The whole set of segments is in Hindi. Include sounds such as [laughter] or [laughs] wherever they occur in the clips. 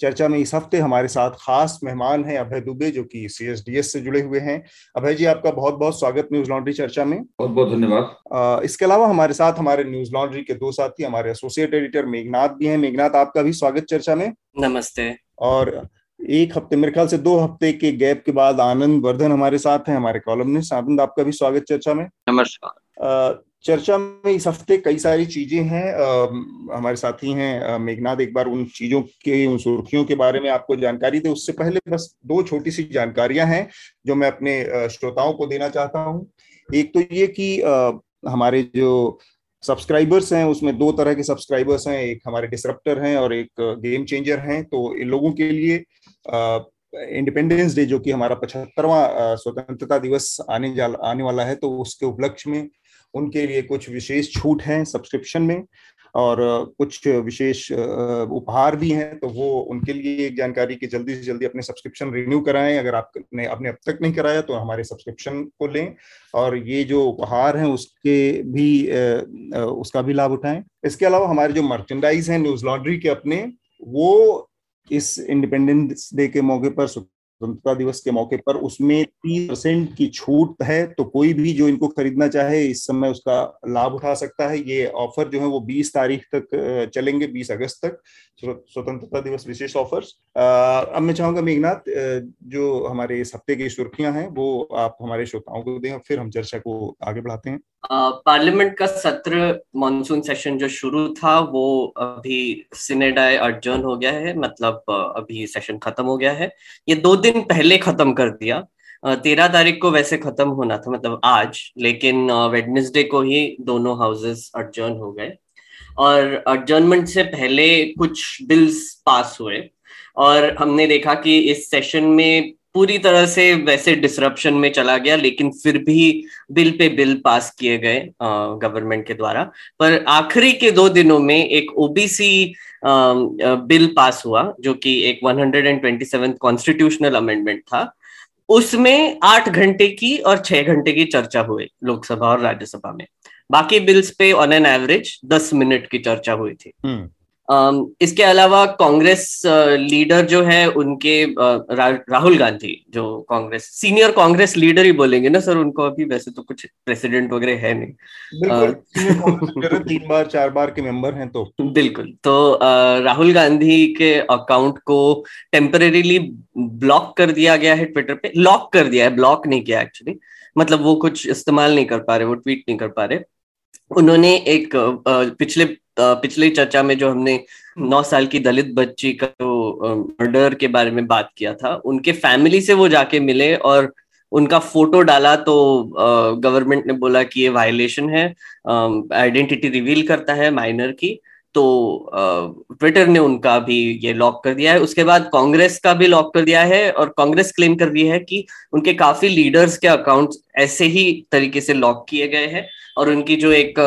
चर्चा में इस हफ़्ते हमारे साथ खास मेहमान हैं अभय दुबे जो कि सीएसडीएस से जुड़े हुए हैं। अभय जी आपका बहुत बहुत स्वागत न्यूज़ लॉन्ड्री चर्चा में। बहुत बहुत धन्यवाद इसके अलावा हमारे साथ हमारे न्यूज़ लॉन्ड्री के दो साथी हमारे एसोसिएट एडिटर मेघनाथ भी हैं। मेघनाथ आपका भी स्वागत चर्चा में। नमस्ते। और एक हफ़्ते मेरे ख्याल से दो हफ़्ते के गैप के बाद आनंद वर्धन हमारे साथ हैं हमारे कॉलमनिस्ट आनंद आपका भी स्वागत चर्चा में। नमस्कार। चर्चा में इस हफ़्ते कई सारी चीज़ें हैं हमारे साथी हैं मेघनाथ एक बार उन चीज़ों के, उन सुर्खियों के बारे में आपको जानकारी दे, उससे पहले बस दो छोटी सी जानकारियाँ हैं, जो मैं अपने श्रोताओं को देना चाहता हूँ। एक तो ये कि हमारे जो सब्सक्राइबर्स हैं, उसमें दो तरह के सब्सक्राइबर्स हैं, एक हमारे डिसरप्टर हैं और एक गेम चेंजर हैं तो इन लोगों के लिए इंडिपेंडेंस डे, जो कि हमारा पचहत्तरवा स्वतंत्रता दिवस आने जा, आने वाला है तो उसके उपलक्ष्य में उनके लिए कुछ विशेष छूट हैं सब्सक्रिप्शन में और कुछ विशेष उपहार भी हैं तो वो उनके लिए एक जानकारी कि जल्दी से जल्दी अपने सब्सक्रिप्शन रिन्यू कराएँ। अगर आपने अपने अब तक नहीं कराया तो हमारे सब्सक्रिप्शन को लें और ये जो उपहार हैं, उसके भी उसका भी लाभ उठाएँ। इसके अलावा हमारे जो मर्चेंडाइज हैं न्यूज़ लॉन्ड्री के अपने, वो इस इंडिपेंडेंस डे के मौके पर स्वतंत्रता दिवस के मौके पर उसमें तीस परसेंट की छूट है तो कोई भी जो इनको खरीदना चाहे, इस समय उसका लाभ उठा सकता है। ये ऑफ़र जो है वो 20 तारीख तक चलेंगे 20 अगस्त तक। स्वतंत्रता दिवस विशेष ऑफर्स। अब मैं चाहूँगा मेघनाथ जो हमारे इस हफ़्ते की सुर्खियाँ हैं, वो आप हमारे श्रोताओं को दें फिर हम चर्चा को आगे बढ़ाते हैं। पार्लियामेंट का सत्र मानसून सेशन जो शुरू था, वो अभी अर्जन हो गया है मतलब अभी सेशन खत्म हो गया है। ये दो दिन पहले खत्म कर दिया। तेरह तारीख को वैसे खत्म होना था मतलब आज, लेकिन वेडनेसडे को ही दोनों हाउसेस अडजर्न हो गए। और अडजर्नमेंट से पहले कुछ बिल्स पास हुए। और हमने देखा कि इस सेशन में पूरी तरह से वैसे डिसरप्शन में चला गया, लेकिन फिर भी बिल पे बिल पास किए गए गवर्नमेंट के द्वारा। पर आखिरी के दो दिनों में एक ओबीसी बिल पास हुआ, जो कि एक 127 कॉन्स्टिट्यूशनल अमेंडमेंट था। उसमें आठ घंटे की और छह घंटे की चर्चा हुई लोकसभा और राज्यसभा में। बाकी बिल्स पे ऑन एन एवरेज दस मिनट की चर्चा हुई थी। हम्म। इसके अलावा कांग्रेस लीडर जो है उनके रा, राहुल गांधी जो कांग्रेस सीनियर कांग्रेस लीडर ही बोलेंगे ना सर उनको अभी वैसे तो कुछ प्रेसिडेंट वगैरह है नहीं। [laughs] तीन बार चार बार के मेंबर हैं तो। बिल्कुल तो राहुल गांधी के अकाउंट को टेम्परेरीली ब्लॉक कर दिया गया है ट्विटर पे लॉक कर दिया है ब्लॉक नहीं किया एक्चुअली मतलब वो कुछ इस्तेमाल नहीं कर पा रहे वो ट्वीट नहीं कर पा रहे। उन्होंने एक पिछले पिछले चर्चा में जो हमने नौ साल की दलित बच्ची का जो मर्डर के बारे में बात किया था उनके फैमिली से वो जाके मिले और उनका फ़ोटो डाला तो गवर्नमेंट ने बोला कि ये वायलेशन है आइडेंटिटी रिवील करता है माइनर की तो ट्विटर ने उनका भी ये लॉक कर दिया है। उसके बाद कांग्रेस का भी लॉक कर दिया है और कांग्रेस क्लेम कर रही है कि उनके काफ़ी लीडर्स के अकाउंट ऐसे ही तरीके से लॉक किए गए हैं। और उनकी जो एक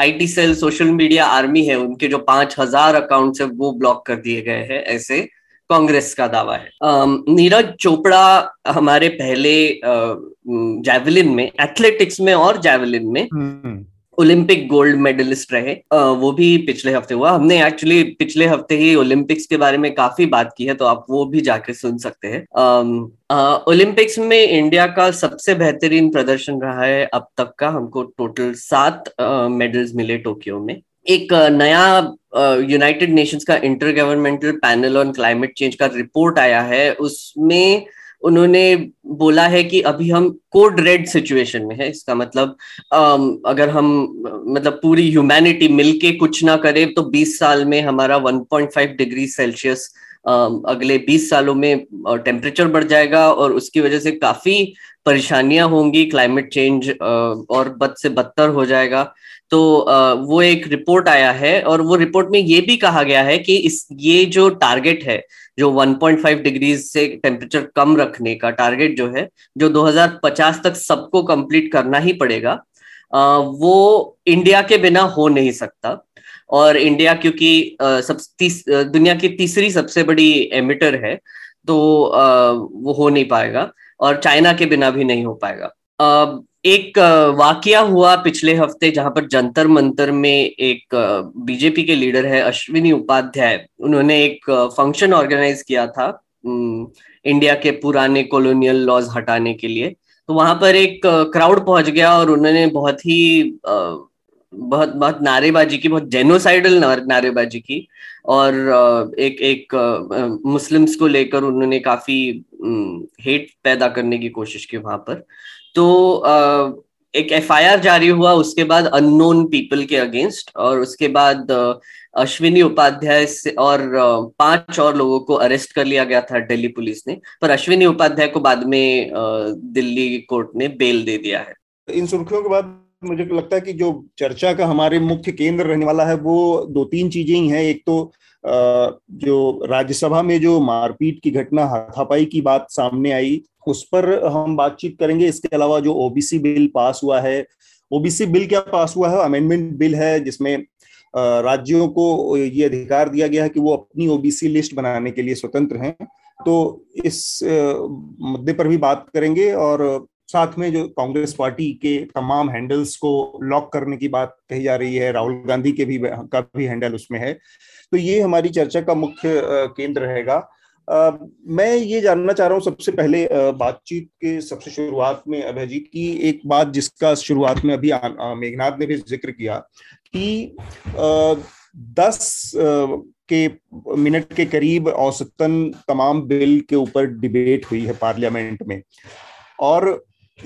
IT cell social media army है, उनके जो पाँच हज़ार अकाउंट है, वो ब्लॉक कर दिए गए हैं, ऐसे कांग्रेस का दावा है नीरज चोपड़ा हमारे पहले जैवलिन में एथलेटिक्स में और जैवलिन में हम्म। ओलंपिक गोल्ड मेडलिस्ट रहे। वो भी पिछले हफ़्ते हुआ। हमने एक्चुअली पिछले हफ़्ते ही ओलंपिक्स के बारे में काफ़ी बात की है तो आप वो भी जाके सुन सकते हैं। ओलंपिक्स में इंडिया का सबसे बेहतरीन प्रदर्शन रहा है अब तक का। हमको टोटल सात मेडल्स मिले टोक्यो में। एक नया यूनाइटेड नेशंस का intergovernmental panel on climate change का रिपोर्ट आया है। उसमें उन्होंने बोला है कि अभी हम कोड रेड सिचुएशन में है। इसका मतलब अगर हम मतलब पूरी ह्यूमैनिटी मिलके कुछ ना करे तो 20 साल में हमारा 1.5 डिग्री सेल्सियस अगले 20 सालों में टेम्परेचर बढ़ जाएगा और उसकी वजह से काफ़ी परेशानियाँ होंगी क्लाइमेट चेंज और बद से बदतर हो जाएगा। तो वो एक रिपोर्ट आया है और वो रिपोर्ट में ये भी कहा गया है कि इस, ये जो टारगेट है, जो 1.5 डिग्रीज से टेम्परेचर कम रखने का टारगेट जो है, जो 2050 तक सबको कंप्लीट करना ही पड़ेगा वो इंडिया के बिना हो नहीं सकता। और इंडिया क्योंकि सब तीस, दुनिया की तीसरी सबसे बड़ी एमिटर है तो वो हो नहीं पाएगा और चाइना के बिना भी नहीं हो पाएगा। एक वाकया हुआ पिछले हफ़्ते जहाँ पर जंतर मंतर में एक बीजेपी के लीडर है अश्विनी उपाध्याय उन्होंने एक फ़ंक्शन ऑर्गेनाइज किया था इंडिया के पुराने कॉलोनियल लॉज हटाने के लिए। तो वहाँ पर एक क्राउड पहुँच गया और उन्होंने बहुत ही बहुत बहुत नारेबाजी की, बहुत जेनोसाइडल नारेबाजी की। और एक एक मुस्लिम्स को लेकर उन्होंने काफ़ी हेट पैदा करने की कोशिश की वहाँ पर। तो एक एफआईआर जारी हुआ, उसके बाद अननोन पीपल के अगेंस्ट और उसके बाद अश्विनी उपाध्याय से और पाँच और लोगों को अरेस्ट कर लिया गया था दिल्ली पुलिस ने। पर अश्विनी उपाध्याय को बाद में दिल्ली कोर्ट ने बेल दे दिया है। इन सुर्खियों के बाद मुझे लगता है कि जो चर्चा का हमारे मुख्य केंद्र रहने वाला है, वो दो तीन चीज़ें ही हैं। एक तो जो राज्यसभा में जो मारपीट की घटना, हाथापाई की बात सामने आई, उस पर हम बातचीत करेंगे। इसके अलावा जो ओबीसी बिल पास हुआ है, ओबीसी बिल क्या पास हुआ है? अमेंडमेंट बिल है, जिसमें राज्यों को ये अधिकार दिया गया है कि वो अपनी ओबीसी लिस्ट बनाने के लिए स्वतंत्र हैं। तो इस मुद्दे पर भी बात करेंगे और साथ में जो कांग्रेस पार्टी के तमाम हैंडल्स को लॉक करने की बात कही जा रही है, राहुल गांधी के भी का भी हैंडल उसमें है। तो ये हमारी चर्चा का मुख्य केंद्र रहेगा। मैं ये जानना चाह रहा हूँ सबसे पहले बातचीत के सबसे शुरुआत में अभय जी की एक बात जिसका शुरुआत में अभी मेघनाथ ने भी ज़िक्र किया कि दस के मिनट के करीब औसतन तमाम बिल के ऊपर डिबेट हुई है पार्लियामेंट में। और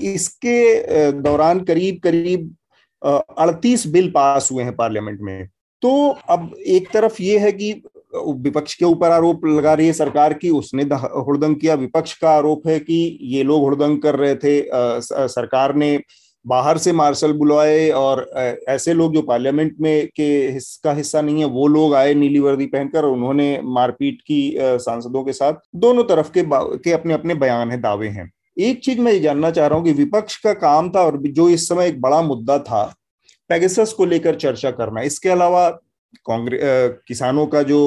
इसके दौरान करीब करीब अड़तीस बिल पास हुए हैं पार्लियामेंट में। तो अब एक तरफ़ ये है कि विपक्ष के ऊपर आरोप लगा रही है सरकार की, उसने हुड़दंग किया। विपक्ष का आरोप है कि ये लोग हुड़दंग कर रहे थे। सरकार ने बाहर से मार्शल बुलवाए और ऐसे लोग जो पार्लियामेंट में के का हिस्सा नहीं है, वो लोग आए नीली वर्दी पहनकर उन्होंने मारपीट की सांसदों के साथ। दोनों तरफ़ के के अपने अपने बयान है, दावे हैं। एक चीज़ मैं ये जानना चाह रहा हूँ कि विपक्ष का काम था और जो इस समय एक बड़ा मुद्दा था पेगसस को लेकर चर्चा करना। इसके अलावा कांग्रेस किसानों का जो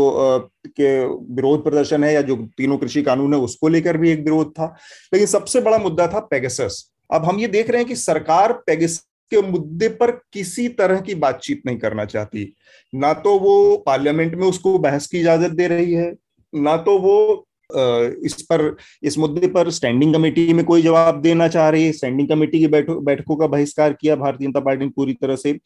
के विरोध प्रदर्शन है या जो तीनों कृषि कानून है, उसको लेकर भी एक विरोध था। लेकिन सबसे बड़ा मुद्दा था पेगसस अब हम ये देख रहे हैं कि सरकार पेगस के मुद्दे पर किसी तरह की बातचीत नहीं करना चाहती। ना तो वो पार्लियामेंट में उसको बहस की इजाज़त दे रही है, ना तो वो इस पर, इस मुद्दे पर स्टैंडिंग कमेटी में कोई जवाब देना चाह रही है? स्टैंडिंग कमेटी की बैठकों का बहिष्कार किया भारतीय जनता पार्टी ने पूरी तरह से।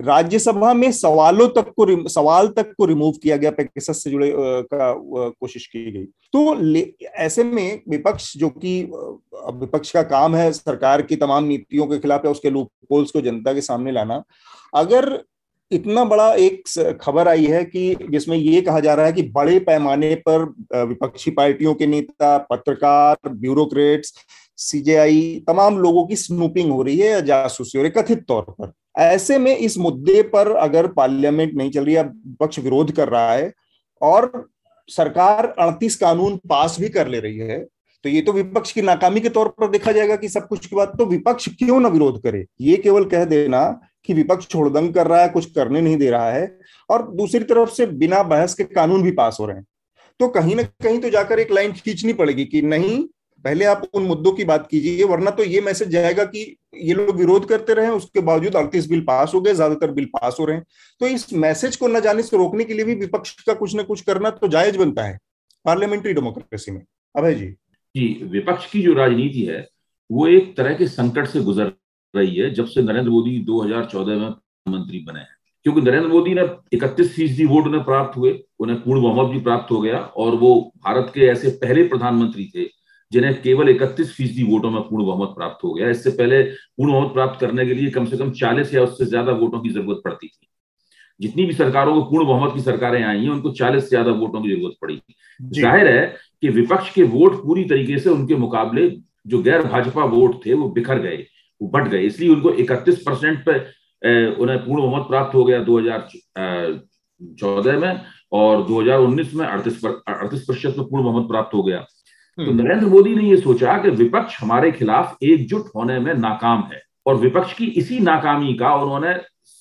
राज्यसभा में सवालों तक को सवाल तक को रिमूव किया गया पेगासस से जुड़े का कोशिश की गई। तो ऐसे में विपक्ष जो कि विपक्ष का काम है सरकार की तमाम नीतियों के खिलाफ या उसके लूप होल्स को जनता के सामने लाना, अगर इतना बड़ा एक खबर आई है कि जिसमें ये कहा जा रहा है कि बड़े पैमाने पर विपक्षी पार्टियों के नेता, पत्रकार, ब्यूरोक्रेट्स, सीजेआई, तमाम लोगों की स्नूपिंग हो रही है या जासूसी हो रही है, कथित तौर पर। ऐसे में इस मुद्दे पर अगर पार्लियामेंट नहीं चल रही है विपक्ष विरोध कर रहा है और सरकार अड़तीस कानून पास भी कर ले रही है तो ये तो विपक्ष की नाकामी के तौर पर देखा जाएगा कि सब कुछ के बाद तो विपक्ष क्यों ना विरोध करे? ये केवल कह देना कि विपक्ष छोड़दंग कर रहा है, कुछ करने नहीं दे रहा है और दूसरी तरफ़ से बिना बहस के कानून भी पास हो रहे हैं। तो कहीं ना कहीं तो जाकर एक लाइन खींचनी पड़ेगी कि नहीं, पहले आप उन मुद्दों की बात कीजिए, वरना तो ये मैसेज जाएगा कि ये लोग विरोध करते रहे, उसके बावजूद अड़तीस बिल पास हो गए, ज़्यादातर बिल पास हो रहे हैं। तो इस मैसेज को न जाने से रोकने के लिए भी विपक्ष का कुछ ना कुछ करना तो जायज़ बनता है, पार्लियामेंट्री डेमोक्रेसी में। अभय जी। जी, विपक्ष की जो राजनीति है, वो एक तरह के संकट से गुजर रही है जब से नरेंद्र मोदी 2014 में प्रधानमंत्री बने हैं। क्योंकि नरेंद्र मोदी ने इकतीस फ़ीसदी वोट उन्हें प्राप्त हुए उन्हें पूर्ण बहुमत भी प्राप्त हो गया और वो भारत के ऐसे पहले प्रधानमंत्री थे जिन्हें केवल इकतीस फ़ीसदी वोटों में पूर्ण बहुमत प्राप्त हो गया। इससे पहले पूर्ण बहुमत प्राप्त करने के लिए कम से कम चालीस या उससे ज़्यादा वोटों की ज़रूरत पड़ती थी। जितनी भी सरकारों को पूर्ण बहुमत की सरकारें आई हैं उनको चालीस से ज़्यादा वोटों की ज़रूरत पड़ी। ज़ाहिर है कि विपक्ष के वोट पूरी तरीके से उनके मुकाबले जो गैर भाजपा वोट थे वो बिखर गए। बट गए इसलिए उनको इकतीस परसेंट पे उन्हें पूर्ण बहुमत प्राप्त हो गया 2014 में और 2019 में अड़तीस अड़तीस प्रतिशत में पूर्ण बहुमत प्राप्त हो गया तो हम्म। नरेंद्र मोदी ने यह सोचा कि विपक्ष हमारे खिलाफ एकजुट होने में नाकाम है और विपक्ष की इसी नाकामी का उन्होंने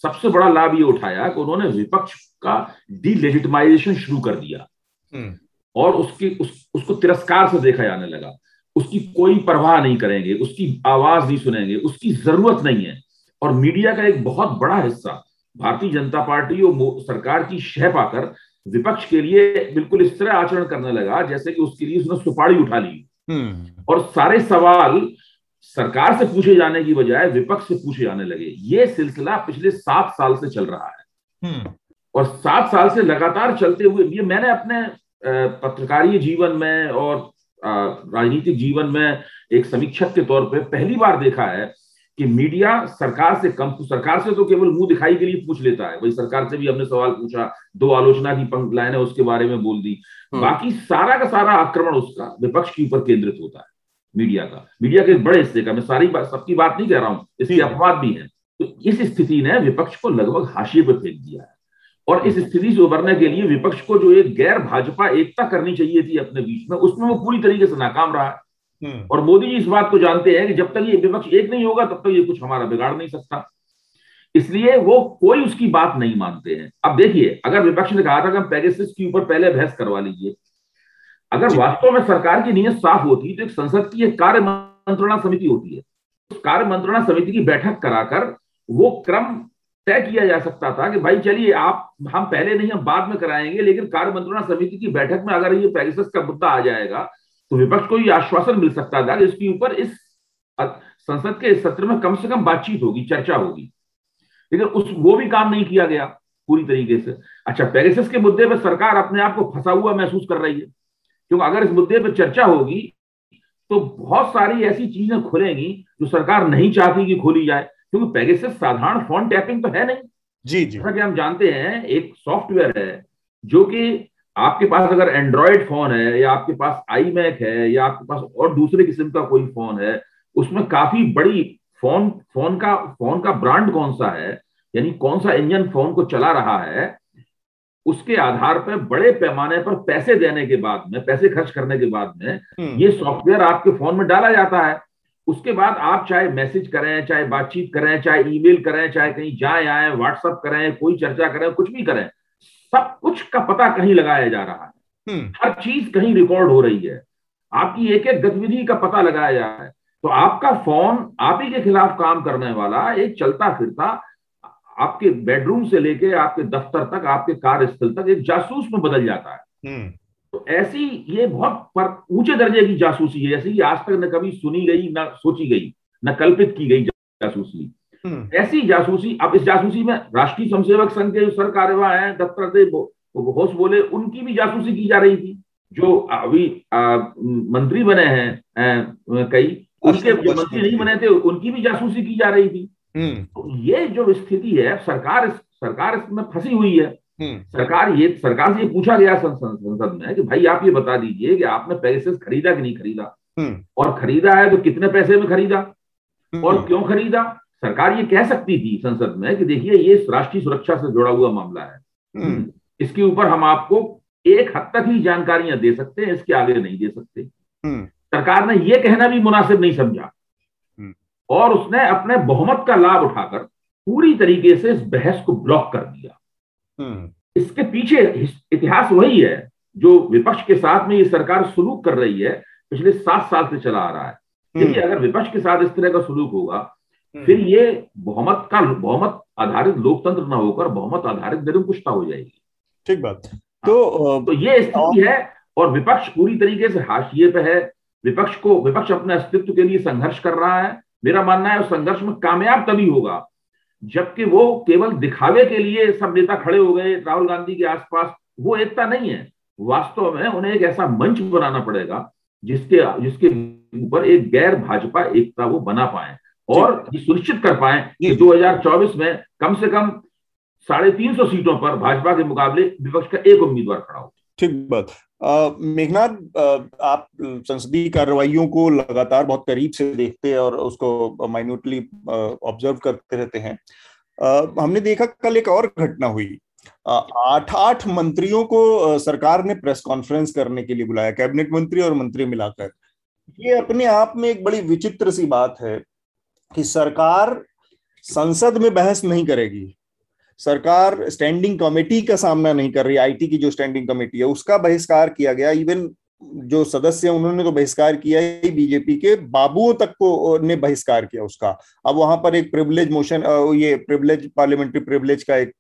सबसे बड़ा लाभ ये उठाया कि उन्होंने विपक्ष का डिलेजिटमाइजेशन शुरू कर दिया हम्म। और उसकी उस, उसको तिरस्कार से देखा जाने लगा उसकी कोई परवाह नहीं करेंगे उसकी आवाज़ नहीं सुनेंगे उसकी ज़रूरत नहीं है और मीडिया का एक बहुत बड़ा हिस्सा भारतीय जनता पार्टी और सरकार की शह पाकर विपक्ष के लिए बिल्कुल इस तरह आचरण करने लगा जैसे कि उसके लिए उसने सुपारी उठा ली हम्म। और सारे सवाल सरकार से पूछे जाने की बजाय विपक्ष से पूछे जाने लगे ये सिलसिला पिछले सात साल से चल रहा है हम्म। और सात साल से लगातार चलते हुए ये मैंने अपने पत्रकारीय जीवन में और राजनीतिक जीवन में एक समीक्षक के तौर पे पहली बार देखा है कि मीडिया सरकार से कम सरकार से तो केवल मुँह दिखाई के लिए पूछ लेता है। वही सरकार से भी हमने सवाल पूछा दो आलोचना की पंक्ति लाइन है उसके बारे में बोल दी। हम्म। बाकी सारा का सारा आक्रमण उसका विपक्ष के ऊपर केंद्रित होता है मीडिया का। मीडिया के बड़े हिस्से का मैं सारी बात सबकी बात नहीं कह रहा हूँ इसके अपवाद भी है। तो इस स्थिति ने विपक्ष को लगभग हाशिए पर फेंक दिया है। और इस स्थिति से उभरने के लिए विपक्ष को जो एक गैर भाजपा एकता करनी चाहिए थी अपने बीच में उसमें वो पूरी तरीके से नाकाम रहा। है हम्म। और मोदी जी इस बात को जानते हैं कि जब तक ये विपक्ष एक नहीं होगा तब तक ये कुछ हमारा बिगाड़ नहीं सकता। इसलिए वो कोई उसकी बात नहीं मानते हैं। अब देखिए अगर विपक्ष ने कहा था कि हम पैगेसिस के ऊपर पहले बहस करवा लीजिए अगर वास्तव में सरकार की नीयत साफ़ होती तो एक संसद की एक कार्य मंत्रणा समिति होती है। उस कार्य मंत्रणा समिति की बैठक कराकर वो क्रम तय किया जा सकता था कि भाई चलिए, आप, हम पहले नहीं, हम बाद में कराएँगे, लेकिन कार्य मंत्रणा समिति की बैठक में अगर ये पैगेसिस का मुद्दा आ जाएगा तो विपक्ष को ये आश्वासन मिल सकता था कि इसके ऊपर इस संसद के इस सत्र में कम से कम बातचीत होगी, चर्चा होगी। लेकिन उस, वो भी काम नहीं किया गया पूरी तरीके से। अच्छा पैगेसिस के मुद्दे पर सरकार अपने आप को फंसा हुआ महसूस कर रही है, क्योंकि अगर इस मुद्दे पर चर्चा होगी तो बहुत सारी ऐसी चीज़ें खुलेंगी जो सरकार नहीं चाहती कि खोली जाए। क्योंकि पैगेसिस साधारण फ़ोन टैपिंग तो है नहीं। जी जी। जैसा कि हम जानते हैं एक सॉफ्टवेयर है जो कि आपके पास अगर एंड्रॉयड फ़ोन है या आपके पास आई मैक है या आपके पास और दूसरे किस्म का कोई फ़ोन है उसमें काफ़ी बड़ी फ़ोन फ़ोन का फ़ोन का ब्रांड कौन सा है यानी कौन सा इंजन फ़ोन को चला रहा है उसके आधार पर बड़े पैमाने पर पैसे देने के बाद में पैसे खर्च करने के बाद में हम्म। ये सॉफ्टवेयर आपके फ़ोन में डाला जाता है। उसके बाद आप चाहे मैसेज करें चाहे बातचीत करें चाहे ईमेल करें चाहे कहीं जाए आए व्हाट्सअप करें कोई चर्चा करें कुछ भी करें सब कुछ का पता कहीं लगाया जा रहा है हम्म। हर चीज़ कहीं रिकॉर्ड हो रही है आपकी एक एक गतिविधि का पता लगाया जा रहा है तो आपका फ़ोन आप ही के खिलाफ काम करने वाला एक चलता फिरता आपके बेडरूम से लेके आपके दफ्तर तक आपके कार्यस्थल तक एक जासूस में बदल जाता है हम्म। तो ऐसी ये बहुत ऊँचे दर्जे की जासूसी है जैसे कि आज तक न कभी सुनी गई न सोची गई न कल्पित की गई जासूसी हम्म। ऐसी जासूसी अब इस जासूसी में राष्ट्रीय स्वयंसेवक संघ के जो सर कार्यवाह है दफ्तर से होश बोले उनकी भी जासूसी की जा रही थी जो अभी मंत्री बने हैं कई उनके जो मंत्री नहीं बने थे उनकी भी जासूसी की जा रही थी हम्म। तो ये जो स्थिति है सरकार सरकार इसमें फंसी हुई है। सरकार ये सरकार से ये पूछा गया संसद में कि भाई आप ये बता दीजिए कि आपने पैसे खरीदा कि नहीं खरीदा? हम्म। और खरीदा है तो कितने पैसे में खरीदा? और क्यों खरीदा? सरकार ये कह सकती थी संसद में कि देखिए ये राष्ट्रीय सुरक्षा से जुड़ा हुआ मामला है। इसके ऊपर हम आपको एक हद तक ही जानकारियाँ दे सकते हैं इसके आगे नहीं दे सकते। सरकार ने यह कहना भी मुनासिब नहीं समझा। और उसने अपने बहुमत का लाभ उठाकर पूरी तरीके से इस बहस को ब्लॉक कर दिया। हम्म। इसके पीछे इतिहास वही है जो विपक्ष के साथ में ये सरकार सुलूक कर रही है पिछले सात साल से चला आ रहा है हम्म। देखिए अगर विपक्ष के साथ इस तरह का सुलूक होगा हम्म। फिर ये बहुमत का बहुमत आधारित लोकतंत्र न होकर बहुमत आधारित निरंकुशता हो जाएगी ठीक बात हाँ। तो तो ये स्थिति है और विपक्ष पूरी तरीके से हाशिए पे है विपक्ष को विपक्ष अपने अस्तित्व के लिए संघर्ष कर रहा है मेरा मानना है उस संघर्ष में कामयाब तभी होगा जबकि वो केवल दिखावे के लिए सब नेता खड़े हो गए राहुल गांधी के आसपास वो एकता नहीं है। वास्तव में उन्हें एक ऐसा मंच बनाना पड़ेगा जिसके जिसके ऊपर एक गैर भाजपा एकता वो बना पाए और ये सुनिश्चित कर पाए कि 2024 में कम से कम साढ़े तीन सौ सीटों पर भाजपा के मुकाबले विपक्ष का एक उम्मीदवार खड़ा हो। ठीक बात। मेघनाथ आप संसदीय कार्रवाइयों को लगातार बहुत करीब से देखते हैं और उसको माइन्यूटली ऑब्ज़र्व करते रहते हैं। हमने देखा कल एक और घटना हुई। आठ आठ मंत्रियों को सरकार ने प्रेस कॉन्फ्रेंस करने के लिए बुलाया कैबिनेट मंत्री और मंत्री मिलाकर। ये अपने आप में एक बड़ी विचित्र सी बात है कि सरकार संसद में बहस नहीं करेगी। सरकार स्टैंडिंग कमेटी का सामना नहीं कर रही आईटी की जो स्टैंडिंग कमेटी है, उसका बहिष्कार किया गया इवन जो सदस्य उन्होंने तो बहिष्कार किया ही बीजेपी के बाबुओं तक को ने बहिष्कार किया उसका। अब वहाँ पर एक प्रिविलेज मोशन ये प्रिविलेज पार्लियामेंट्री प्रिविलेज का एक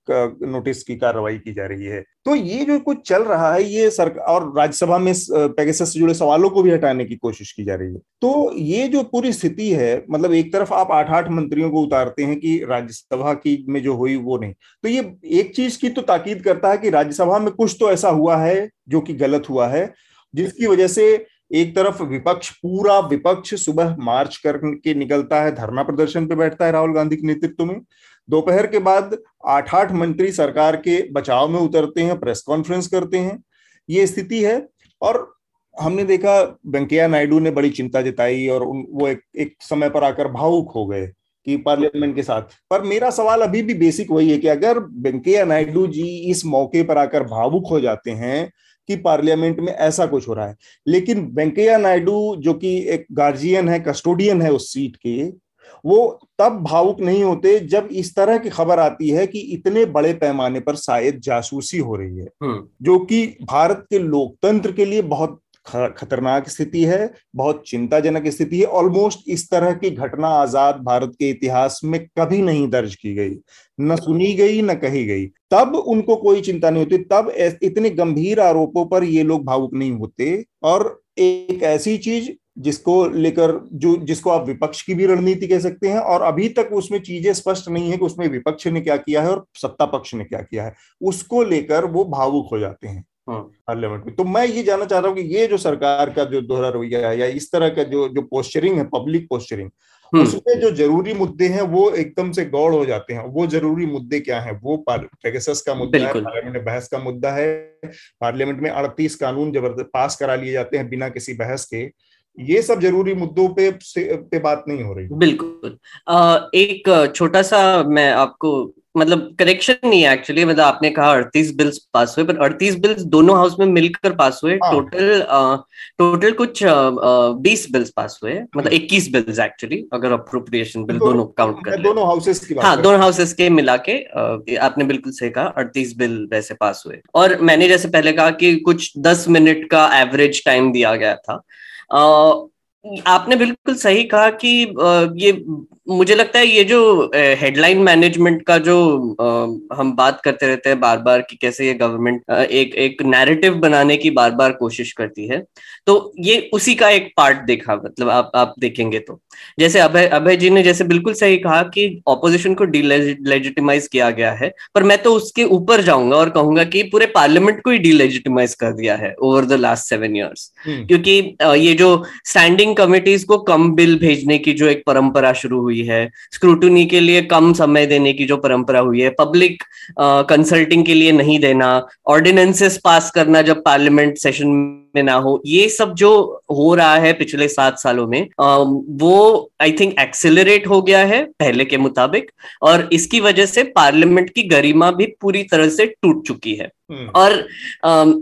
नोटिस की कार्रवाई की जा रही है। तो ये जो कुछ चल रहा है, ये सरकार और राज्यसभा में पैगेसस से जुड़े सवालों को भी हटाने की कोशिश की जा रही है। तो ये जो पूरी स्थिति है मतलब एक तरफ़ आप आठ आठ मंत्रियों को उतारते हैं कि राज्यसभा की में जो हुई वो नहीं। तो ये एक चीज़ की तो ताकीद करता है कि राज्यसभा में कुछ तो ऐसा हुआ है, जो कि गलत हुआ है। जिसकी वजह से एक तरफ़ विपक्ष पूरा विपक्ष सुबह मार्च करके निकलता है धरना प्रदर्शन पे बैठता है राहुल गांधी के नेतृत्व में। दोपहर के बाद आठ आठ मंत्री सरकार के बचाव में उतरते हैं प्रेस कॉन्फ्रेंस करते हैं। ये स्थिति है और हमने देखा वेंकैया नायडू ने बड़ी चिंता जताई और वो एक, एक समय पर आकर भावुक हो गए कि पार्लियामेंट के साथ। पर मेरा सवाल अभी भी बेसिक वही है कि अगर वेंकैया नायडू जी इस मौके पर आकर भावुक हो जाते हैं कि पार्लियामेंट में ऐसा कुछ हो रहा है लेकिन वेंकैया नायडू जो कि एक गार्जियन है कस्टोडियन है उस सीट के वो तब भावुक नहीं होते जब इस तरह की खबर आती है कि इतने बड़े पैमाने पर शायद जासूसी हो रही है हम्म। जो कि भारत के लोकतंत्र के लिए बहुत खतरनाक स्थिति है, बहुत चिंताजनक स्थिति है। ऑलमोस्ट इस तरह की घटना आज़ाद भारत के इतिहास में कभी नहीं दर्ज की गई। न सुनी गई, न कही गई। तब उनको कोई चिंता नहीं होती। तब इतने गंभीर आरोपों पर ये लोग भावुक नहीं होते। और एक ऐसी चीज़ जिसको लेकर, जो, जिसको आप विपक्ष की भी रणनीति कह सकते हैं, और अभी तक उसमें चीज़ें स्पष्ट नहीं है कि उसमें विपक्ष ने क्या किया है और सत्ता पक्ष ने क्या किया है, उसको लेकर वो भावुक हो जाते हैं। पार्लियामेंट में। तो मैं ये जानना चाह रहा हूँ कि ये जो सरकार का जो दोहरा रवैया है या इस तरह का जो जो पोस्चरिंग है पब्लिक पोस्चरिंग हम्म। उसमें जो ज़रूरी मुद्दे हैं वो एकदम से गौड़ हो जाते हैं। वो ज़रूरी मुद्दे क्या हैं? वो पेगसस का मुद्दा है पार्लियामेंट में बहस का मुद्दा है। पार्लियामेंट में अड़तीस कानून ज़बरदस्त पास करा लिए जाते हैं बिना किसी बहस के। ये सब ज़रूरी मुद्दों पे पे बात नहीं हो रही। बिल्कुल। एक छोटा सा मैं आपको मतलब करेक्शन नहीं है एक्चुअली मतलब आपने कहा अड़तीस बिल्स पास हुए पर अड़तीस बिल्स दोनों हाउस में मिलकर पास हुए टोटल हाँ। टोटल कुछ बीस बिल्स पास हुए मतलब इक्कीस बिल्स एक्चुअली अगर अप्रोप्रिएशन बिल दोनों काउंट कर दोनों हाउसेस की हाँ दोनों हाउसेस के मिला के आपने बिल्कुल सही कहा अड़तीस बिल वैसे पास हुए। और मैंने जैसे पहले कहा कि कुछ दस मिनट का एवरेज टाइम दिया गया था। आपने बिल्कुल सही कहा कि ये मुझे लगता है ये जो हेडलाइन मैनेजमेंट का जो आ, हम बात करते रहते हैं बार बार कि कैसे ये गवर्नमेंट एक एक नैरेटिव बनाने की बार बार कोशिश करती है तो ये उसी का एक पार्ट देखा मतलब आप आप देखेंगे तो। जैसे अभय अभय जी ने जैसे बिल्कुल सही कहा कि ऑपोजिशन को डिलेजिटिमाइज किया गया है पर मैं तो उसके ऊपर जाऊँगा और कहूँगा कि पूरे पार्लियामेंट को ही डिलेजिटिमाइज कर दिया है over the last seven years क्योंकि ये जो स्टैंडिंग कमिटीज को कम बिल भेजने की जो एक परंपरा शुरू हुई हुई है। स्क्रूटनी के लिए कम समय देने की जो परंपरा हुई है पब्लिक कंसल्टिंग के लिए नहीं देना ऑर्डिनेंसेस पास करना जब पार्लियामेंट सेशन में ना हो। ये सब जो हो रहा है पिछले सात सालों में वो आई थिंक एक्सेलरेट हो गया है पहले के मुताबिक और इसकी वजह से पार्लियामेंट की गरिमा भी पूरी तरह से टूट चुकी है। हम्म। और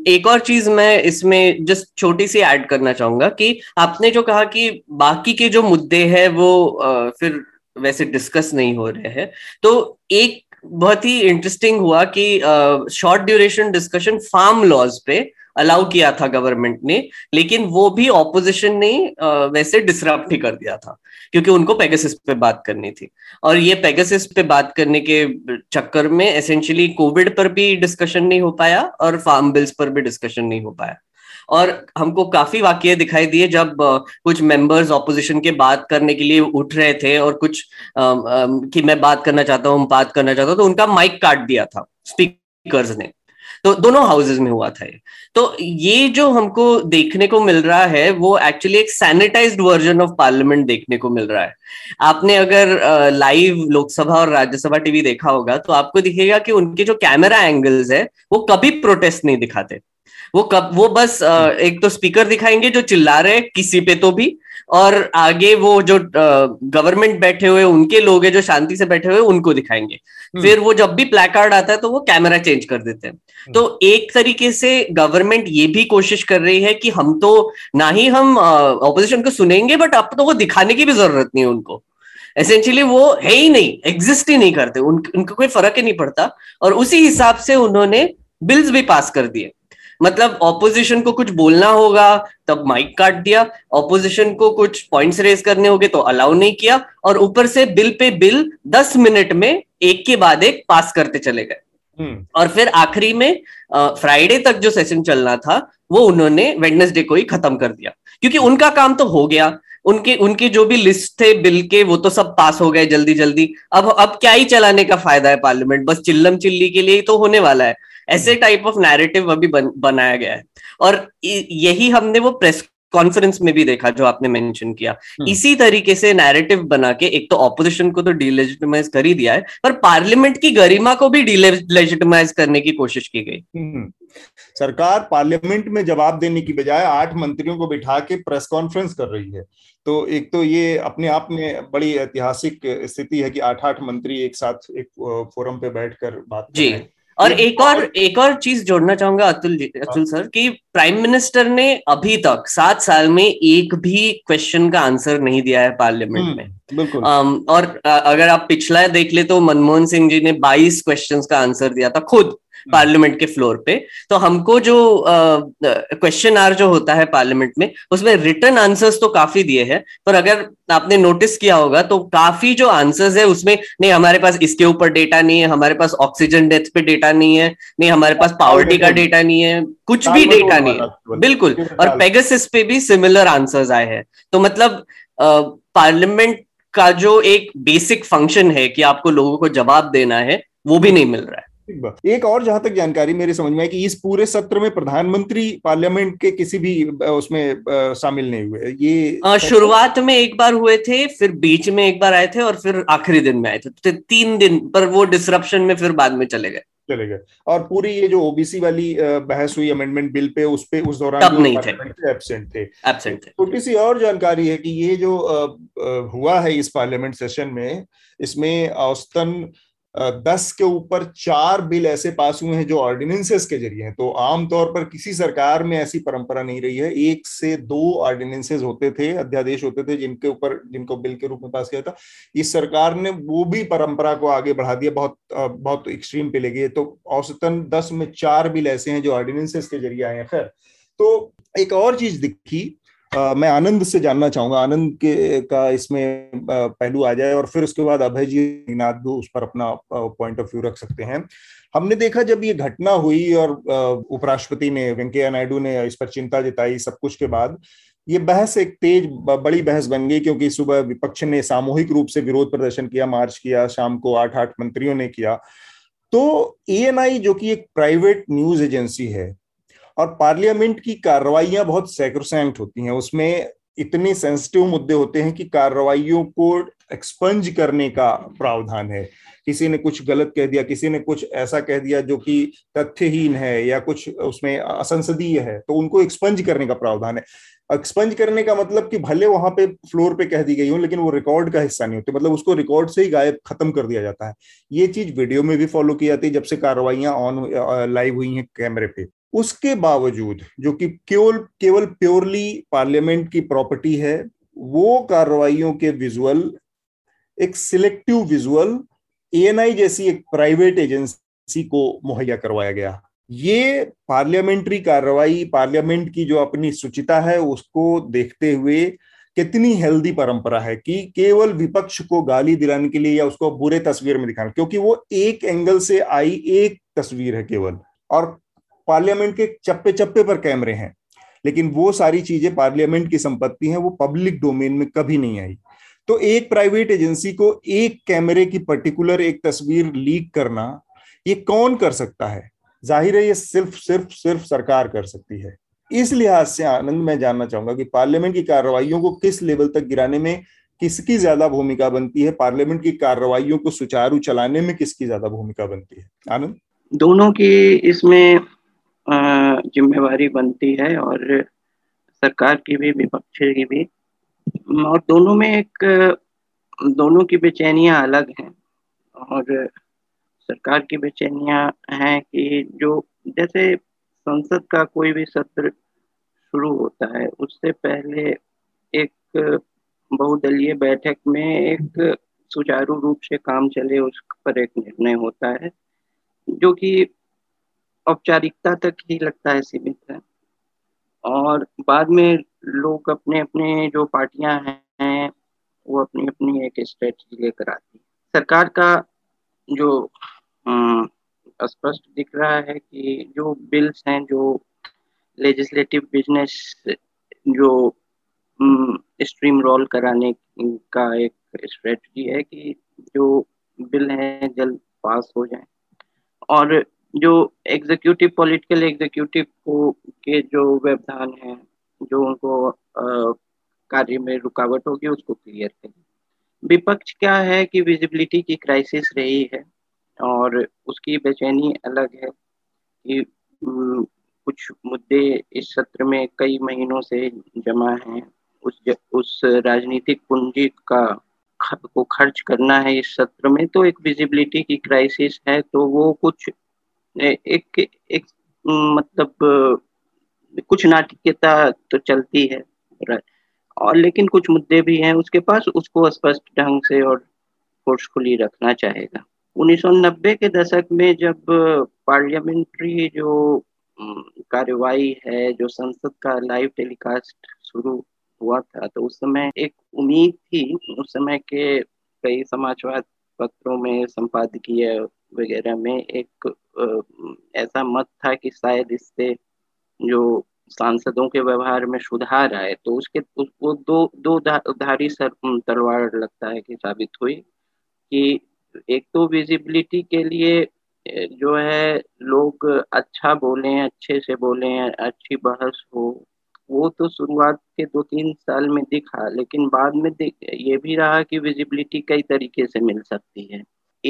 एक और चीज़ मैं इसमें जस्ट छोटी सी ऐड करना चाहूँगा कि आपने जो कहा कि बाकी के जो मुद्दे हैं वो फिर वैसे डिस्कस नहीं हो रहे हैं। तो एक बहुत ही इंटरेस्टिंग हुआ कि short duration discussion farm laws पे अलाउ किया था गवर्नमेंट ने, लेकिन वो भी ऑपोजिशन ने वैसे डिसरप्ट ही कर दिया था, क्योंकि उनको पेगासिस पे बात करनी थी। और ये पेगासिस पे बात करने के चक्कर में एसेंशियली कोविड पर भी डिस्कशन नहीं हो पाया और फार्म बिल्स पर भी डिस्कशन नहीं हो पाया। और हमको काफ़ी वाक्य दिखाई दिए जब कुछ मेंबर्स ऑपोजिशन के बात करने के लिए उठ रहे थे और कुछ कि मैं बात करना चाहता हूँ बात करना चाहता हूँ तो उनका माइक काट दिया था स्पीकर्स ने। तो दोनों हाउसेज में हुआ था ये। तो ये जो हमको देखने को मिल रहा है, वो एक्चुअली एक सैनिटाइज वर्जन ऑफ़ पार्लियामेंट देखने को मिल रहा है। आपने अगर लाइव लोकसभा और राज्यसभा टीवी देखा होगा तो आपको दिखेगा कि उनके जो कैमरा एंगल्स है, वो कभी प्रोटेस्ट नहीं दिखाते। वो कब वो बस एक तो स्पीकर दिखाएँगे जो चिल्ला रहे किसी पे तो भी और आगे वो जो गवर्नमेंट बैठे हुए उनके लोग हैं जो शांति से बैठे हुए उनको दिखाएँगे। हम्म। फिर वो जब भी प्लेकार्ड आता है तो वो कैमरा चेंज कर देते हैं। हम्म। तो एक तरीके से गवर्नमेंट ये भी कोशिश कर रही है कि हम तो ना ही हम ऑपोजिशन को सुनेंगे बट अब तो वो दिखाने की भी ज़रूरत नहीं है उनको। एसेंशियली वो है ही नहीं एग्जिस्ट ही नहीं करते। उन, उनको कोई फ़र्क ही नहीं पड़ता। और उसी हिसाब से उन्होंने बिल्स भी पास कर दिए। मतलब ऑपोजिशन को कुछ बोलना होगा तब माइक काट दिया। ऑपोजिशन को कुछ पॉइंट्स रेस करने होंगे तो अलाउ नहीं किया। और ऊपर से बिल पे बिल दस मिनट में एक के बाद एक पास करते चले गए। हम्म। और फिर आखिरी में फ्राइडे तक जो सेशन चलना था वो उन्होंने वेडनेसडे को ही खत्म कर दिया। क्योंकि उनका काम तो हो गया। उनके उनके जो भी लिस्ट थे बिल के वो तो सब पास हो गए जल्दी जल्दी। अब अब क्या ही चलाने का फ़ायदा है पार्लियामेंट बस चिल्लम चिल्ली के लिए ही तो होने वाला है। ऐसे टाइप ऑफ़ नैरेटिव अभी बन, बनाया गया है। और यही हमने वो प्रेस कॉन्फ्रेंस में भी देखा जो आपने मेंशन किया। हम्म। इसी तरीके से नैरेटिव बना के एक तो ऑपोजिशन को तो डिलेजिटिमाइज कर ही दिया है पर पार्लियामेंट की गरिमा को भी डिलेजिटिमाइज करने की कोशिश की गई। हम्म। सरकार पार्लियामेंट में जवाब देने की बजाय आठ मंत्रियों को बिठा के प्रेस कॉन्फ्रेंस कर रही है। तो एक तो ये अपने आप में बड़ी ऐतिहासिक स्थिति है कि आठ आठ मंत्री एक साथ एक फोरम पे बैठकर बात जी। और एक और एक और चीज़ जोड़ना चाहूँगा अतुल जी अतुल सर कि प्राइम मिनिस्टर ने अभी तक सात साल में एक भी क्वेश्चन का आंसर नहीं दिया है पार्लियामेंट हम्म, में बिल्कुल। um, और अगर आप पिछला देख ले तो मनमोहन सिंह जी ने 22 क्वेश्चंस का आंसर दिया था खुद। पार्लियामेंट के फ्लोर पे तो हमको जो क्वेश्चन आर जो होता है पार्लियामेंट में उसमें रिटर्न आंसर्स तो काफ़ी दिए हैं पर अगर आपने नोटिस किया होगा तो काफ़ी जो आंसर्स है उसमें नहीं हमारे पास इसके ऊपर डेटा नहीं है हमारे पास ऑक्सीजन डेथ पे डेटा नहीं है नहीं हमारे पास पावर्टी का डेटा नहीं है कुछ भी डेटा नहीं है। बिल्कुल और पेगसिस पे भी सिमिलर आंसर्स आए हैं। तो मतलब पार्लियामेंट का जो एक बेसिक फ़ंक्शन है कि आपको लोगों को जवाब देना है वो भी नहीं मिल रहा है। एक और जहाँ तक जानकारी मेरे समझ में है कि इस पूरे सत्र में प्रधानमंत्री पार्लियामेंट के किसी भी उसमें शामिल नहीं हुए। ये शुरुआत में एक बार हुए थे फिर बीच में एक बार आए थे और फिर आखिरी दिन में आए थे। तो तीन दिन पर वो डिसरप्शन में फिर बाद में चले गए। चले गए। और पूरी ये जो ओबीसी वाली बहस हुई अमेंडमेंट बिल पे उस पे उस दौरान तब नहीं थे। एबसेंट थे। एबसेंट थे। छोटी सी और जानकारी है कि ये जो हुआ है इस पार्लियामेंट सेशन में इसमें औसतन दस के ऊपर चार बिल ऐसे पास हुए हैं जो ऑर्डिनेंसेस के ज़रिए हैं। तो आमतौर पर किसी सरकार में ऐसी परंपरा नहीं रही है। एक से दो ऑर्डिनेंसेस होते थे, अध्यादेश होते थे, जिनके ऊपर, जिनको बिल के रूप में पास किया था। इस सरकार ने वो भी परंपरा को आगे बढ़ा दिया। बहुत बहुत एक्सट्रीम पे ले गए तो औसतन दस में चार बिल ऐसे हैं जो ऑर्डिनेंसेस के ज़रिए आए हैं। खैर तो एक और चीज़ दिखी मैं आनंद से जानना चाहूँगा। आनंद के, का इसमें पहलू आ जाए और फिर उसके बाद अभय जी नाथ भी उस पर अपना पॉइंट ऑफ़ व्यू रख सकते हैं। हमने देखा जब ये घटना हुई और उपराष्ट्रपति ने, वेंकैया नायडू ने इस पर चिंता जताई सब कुछ के बाद, ये बहस एक तेज बड़ी बहस बन गई क्योंकि सुबह विपक्ष ने सामूहिक रूप से विरोध प्रदर्शन किया, मार्च किया, शाम को आठ आठ मंत्रियों ने किया। तो ए जो कि एक प्राइवेट न्यूज़ एजेंसी है और पार्लियामेंट की कार्रवाइयाँ बहुत सैक्रोसैंक्ट होती हैं। उसमें इतने सेंसिटिव मुद्दे होते हैं कि कार्रवाइयों को एक्सपंज करने का प्रावधान है। किसी ने कुछ गलत कह दिया, किसी ने कुछ ऐसा कह दिया जो कि तथ्यहीन है या कुछ उसमें असंसदीय है तो उनको एक्सपंज करने का प्रावधान है। एक्सपंज करने का मतलब कि भले वहाँ पे फ्लोर पे कह दी गई हो, लेकिन वो रिकॉर्ड का हिस्सा नहीं होते। मतलब उसको रिकॉर्ड से ही गायब, खत्म कर दिया जाता है। ये चीज़ वीडियो में भी फॉलो की जाती है जब से कार्रवाइयाँ ऑन लाइव हुई हैं कैमरे पे। उसके बावजूद, जो कि केवल केवल प्योरली पार्लियामेंट की प्रॉपर्टी है, वो कार्रवाइयों के विजुअल, एक सिलेक्टिव विजुअल एएनआई जैसी एक प्राइवेट एजेंसी को मुहैया करवाया गया। ये पार्लियामेंट्री कार्रवाई, पार्लियामेंट की जो अपनी सुचिता है, उसको देखते हुए कितनी हेल्दी परंपरा है कि केवल विपक्ष को गाली दिलाने के लिए या उसको बुरे तस्वीर में दिखाना, क्योंकि वो एक एंगल से आई एक तस्वीर है केवल। और पार्लियामेंट के चप्पे चप्पे पर कैमरे हैं, लेकिन वो सारी चीज़ें पार्लियामेंट की संपत्ति हैं, वो पब्लिक डोमेन में कभी नहीं आई। तो एक प्राइवेट एजेंसी को एक कैमरे की पर्टिकुलर एक तस्वीर लीक करना, ये कौन कर सकता है? ज़ाहिर है ये सिर्फ़ सिर्फ़ सिर्फ़ सरकार कर सकती है। इस लिहाज से आनंद मैं जानना चाहूँगा कि पार्लियामेंट की कार्रवाइयों को किस लेवल तक गिराने में किसकी ज़्यादा भूमिका बनती है? पार्लियामेंट की कार्रवाइयों को सुचारू चलाने में किसकी ज़्यादा भूमिका बनती है? आनंद? दोनों की इसमें जिम्मेवारी बनती है और सरकार की भी, विपक्ष की भी। और दोनों में एक, दोनों की बेचैनियाँ अलग हैं। और सरकार की बेचैनियाँ हैं कि जो, जैसे संसद का कोई भी सत्र शुरू होता है, उससे पहले एक बहुदलीय बैठक में एक सुचारू रूप से काम चले, उस पर एक निर्णय होता है, जो कि औपचारिकता तक ही लगता है सीमित है। और बाद में लोग अपने अपने जो पार्टियाँ हैं, वो अपनी अपनी एक स्ट्रेटजी लेकर आती है। सरकार का जो स्पष्ट दिख रहा है कि जो बिल्स हैं, जो लेजिस्लेटिव बिज़नेस जो स्ट्रीम रोल कराने का एक स्ट्रेटजी है कि जो बिल है, जल्द पास हो जाए। और जो एग्जीक्यूटिव पॉलिटिकल एग्जीक्यूटिव को के जो व्यवधान है जो उनको कार्य में रुकावट होगी उसको क्लियर करें। विपक्ष क्या है कि विजिबिलिटी की क्राइसिस रही है और उसकी बेचैनी अलग है कि कुछ मुद्दे इस सत्र में कई महीनों से जमा हैं। उस ज, उस राजनीतिक पूंजी का को खर्च करना है इस सत्र में तो एक विजिबिलिटी की क्राइसिस है तो वो कुछ एक एक मतलब कुछ नाटकीयता तो चलती है, और लेकिन कुछ मुद्दे भी हैं उसके पास, उसको स्पष्ट ढंग से और फोर्सफुली रखना चाहेगा। 1990 के दशक में जब पार्लियामेंट्री जो कार्यवाही है, जो संसद का लाइव टेलीकास्ट शुरू हुआ था तो उस समय एक उम्मीद थी, उस समय के कई समाचार पत्रों में संपादकीय वगैरह में एक ऐसा मत था कि शायद इससे जो सांसदों के व्यवहार में सुधार आए तो उसके वो दो दो धारी सर तलवार लगता है कि साबित हुई कि एक तो विजिबिलिटी के लिए जो है लोग अच्छा बोले, अच्छे से बोले, अच्छी बहस हो, वो तो शुरुआत के दो तीन साल में दिखा, लेकिन बाद में ये भी रहा कि विजिबिलिटी कई तरीके से मिल सकती है।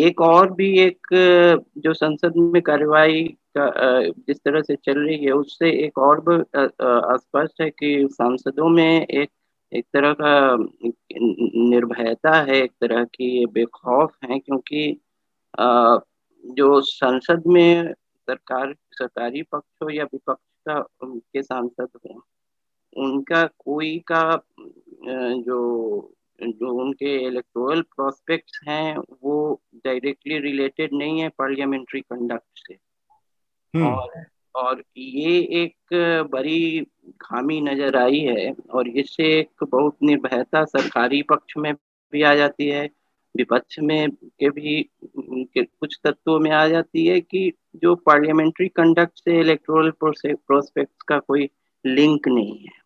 एक और भी एक, जो संसद में कार्यवाही का जिस तरह से चल रही है, उससे एक और स्पष्ट है कि सांसदों में एक एक तरह का, निर्भयता है, एक तरह की बेखौफ है, क्योंकि जो संसद में सरकार, सरकारी पक्ष हो या विपक्ष का के सांसद हो, उनका कोई का जो जो उनके इलेक्टोरल प्रोस्पेक्ट्स हैं वो डायरेक्टली रिलेटेड नहीं है पार्लियामेंट्री कंडक्ट से हम्म। और और ये एक बड़ी खामी नज़र आई है और इससे एक बहुत निर्भयता सरकारी पक्ष में भी आ जाती है विपक्ष में के भी के कुछ तत्वों में आ जाती है कि जो पार्लियामेंट्री कंडक्ट से इलेक्टोरल प्रोस्पेक्ट का कोई लिंक नहीं है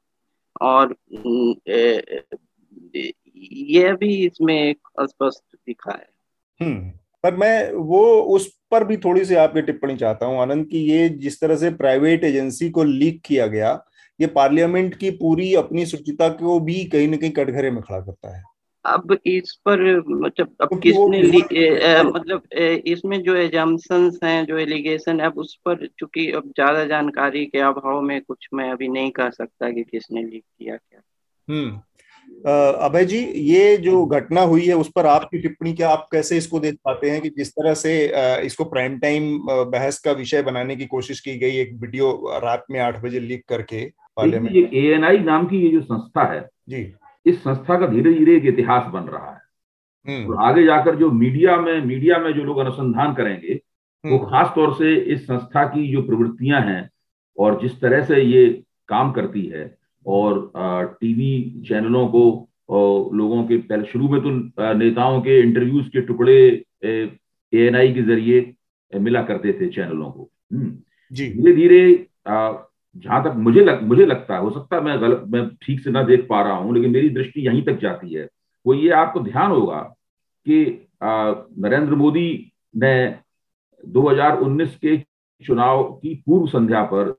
और ये भी इसमें स्पष्ट दिखा है। हम्म पर मैं वो उस पर भी थोड़ी सी आपकी टिप्पणी चाहता हूँ आनंद की ये जिस तरह से प्राइवेट एजेंसी को लीक किया गया ये पार्लियामेंट की पूरी अपनी शुचिता को भी कहीं ना कहीं कटघरे में खड़ा करता है। अब इस पर मतलब अब किसने मतलब इसमें जो एजम्पन्स हैं जो एलिगेशन है अब उस पर चूँकि अब ज़्यादा जानकारी के अभाव में कुछ मैं अभी नहीं कह सकता कि किसने लीक किया क्या। हम्म अभय जी ये जो घटना हुई है उस पर आपकी टिप्पणी क्या आप कैसे इसको देख पाते हैं कि जिस तरह से इसको प्राइम टाइम बहस का विषय बनाने की कोशिश की गई एक वीडियो रात में आठ बजे लीक करके पार्लियामेंट ये एएनआई नाम की ये जो संस्था है जी इस संस्था का धीरे धीरे एक इतिहास बन रहा है हम्म। और आगे जाकर जो मीडिया में मीडिया में जो लोग अनुसंधान करेंगे वो हम्म। खास तौर से इस संस्था की जो प्रवृत्तियाँ हैं और जिस तरह से ये काम करती है और टीवी चैनलों को लोगों के पहले शुरू में तो नेताओं के इंटरव्यूज़ के टुकड़े एएनआई के ज़रिए मिला करते थे चैनलों को। धीरे धीरे जहाँ तक मुझे लग, मुझे लगता है हो सकता है मैं गलत मैं ठीक से ना देख पा रहा हूँ लेकिन मेरी दृष्टि यहीं तक जाती है। वो ये आपको ध्यान होगा कि नरेंद्र मोदी ने 2019 के चुनाव की पूर्व संध्या पर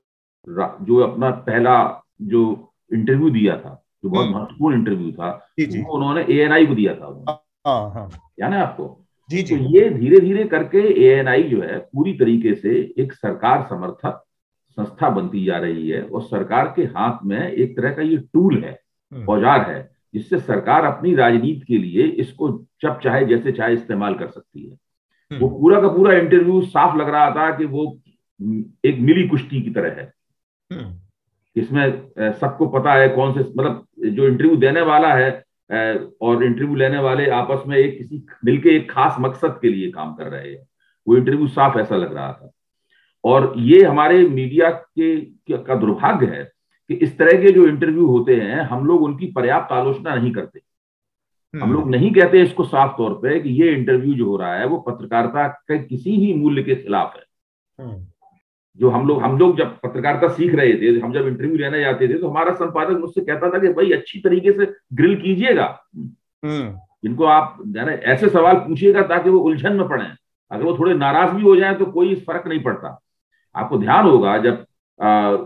जो अपना पहला जो इंटरव्यू दिया था जो बहुत हम्म। महत्वपूर्ण इंटरव्यू था वो उन्होंने ए को दिया था हाँ, हाँ। यानी आपको जी जी तो ये धीरे धीरे करके एएनआई जो है पूरी तरीके से एक सरकार समर्थक संस्था बनती जा रही है और सरकार के हाथ में एक तरह का ये टूल है हम्म। औज़ार है जिससे सरकार अपनी राजनीति के लिए इसको जब चाहे जैसे चाहे इस्तेमाल कर सकती है हम्म। वो पूरा का पूरा इंटरव्यू साफ़ लग रहा था कि वो एक मिली कुश्ती की तरह है इसमें सबको पता है कौन से मतलब जो इंटरव्यू देने वाला है और इंटरव्यू लेने वाले आपस में एक किसी मिलके एक खास मकसद के लिए काम कर रहे हैं वो इंटरव्यू साफ़ ऐसा लग रहा था और ये हमारे मीडिया के का दुर्भाग्य है कि इस तरह के जो इंटरव्यू होते हैं हम लोग उनकी पर्याप्त आलोचना नहीं करते हम हम्म। लोग नहीं कहते इसको साफ़ तौर पे कि ये इंटरव्यू जो हो रहा है वो पत्रकारिता के किसी ही मूल्य के खिलाफ है हम्म। जो हम लोग हम लोग जब पत्रकारिता सीख रहे थे हम जब इंटरव्यू लेने जाते थे तो हमारा संपादक मुझसे कहता था कि भाई अच्छी तरीके से ग्रिल कीजिएगा। हम्म। जिनको आप ऐसे सवाल पूछिएगा ताकि वो उलझन में पड़े। अगर वो थोड़े नाराज़ भी हो जाए तो कोई फ़र्क नहीं पड़ता। आपको ध्यान होगा जब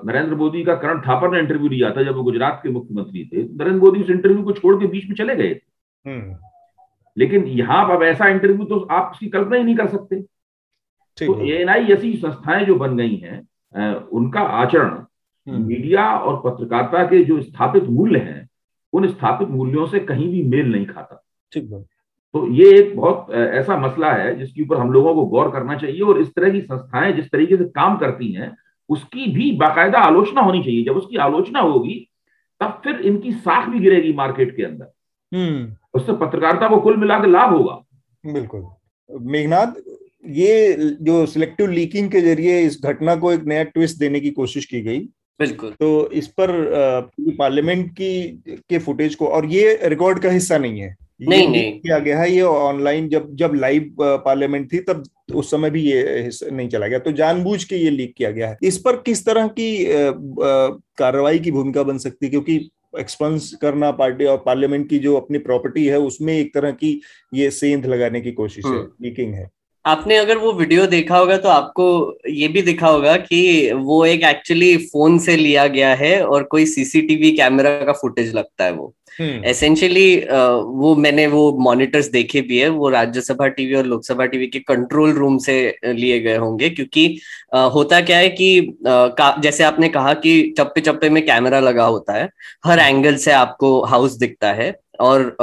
नरेंद्र मोदी का करण थापर ने इंटरव्यू लिया था जब वो गुजरात के मुख्यमंत्री थे नरेंद्र मोदी उस इंटरव्यू को छोड़ के बीच में चले गए। थे हम्म। लेकिन यहाँ अब ऐसा इंटरव्यू तो आप उसकी कल्पना ही नहीं कर सकते। तो एएनआई ऐसी संस्थाएँ जो बन गई हैं उनका आचरण हम्म। मीडिया और पत्रकारिता के जो स्थापित मूल्य हैं उन स्थापित मूल्यों से कहीं भी मेल नहीं खाता। ठीक तो ये एक बहुत ऐसा मसला है जिसके ऊपर हम लोगों को गौर करना चाहिए और इस तरह की संस्थाएँ जिस तरीके से काम करती हैं उसकी भी बाकायदा आलोचना होनी चाहिए। जब उसकी आलोचना होगी तब फिर इनकी साख भी गिरेगी मार्केट के अंदर। हम्म। उससे पत्रकारिता को कुल मिलाकर लाभ होगा। बिल्कुल। मेघनाथ ये जो सिलेक्टिव लीकिंग के ज़रिए इस घटना को एक नया ट्विस्ट देने की कोशिश की गई। बिल्कुल। तो इस पर पार्लियामेंट की के फुटेज को और ये रिकॉर्ड का हिस्सा नहीं है। नहीं नहीं। किया गया है ये ऑनलाइन जब जब लाइव पार्लियामेंट थी तब उस समय भी ये नहीं चला गया। तो जानबूझ के ये लीक किया गया है। इस पर किस तरह की कार्रवाई की भूमिका बन सकती है? क्योंकि एक्सपेंस करना पार्टी और पार्लियामेंट की जो अपनी प्रॉपर्टी है उसमें एक तरह की ये सेंध लगाने की कोशिश है लीकिंग हम्म। है। आपने अगर वो वीडियो देखा होगा तो आपको ये भी दिखा होगा कि वो एक एक्चुअली फ़ोन से लिया गया है और कोई सीसीटीवी कैमरा का फुटेज लगता है वो। एसेंशियली हम्म। वो मैंने वो मॉनिटर्स देखे भी है वो राज्यसभा टीवी और लोकसभा टीवी के कंट्रोल रूम से लिए गए होंगे क्योंकि होता क्या है कि जैसे आपने कहा कि चप्पे चप्पे में कैमरा लगा होता है हर एंगल से आपको हाउस दिखता है। और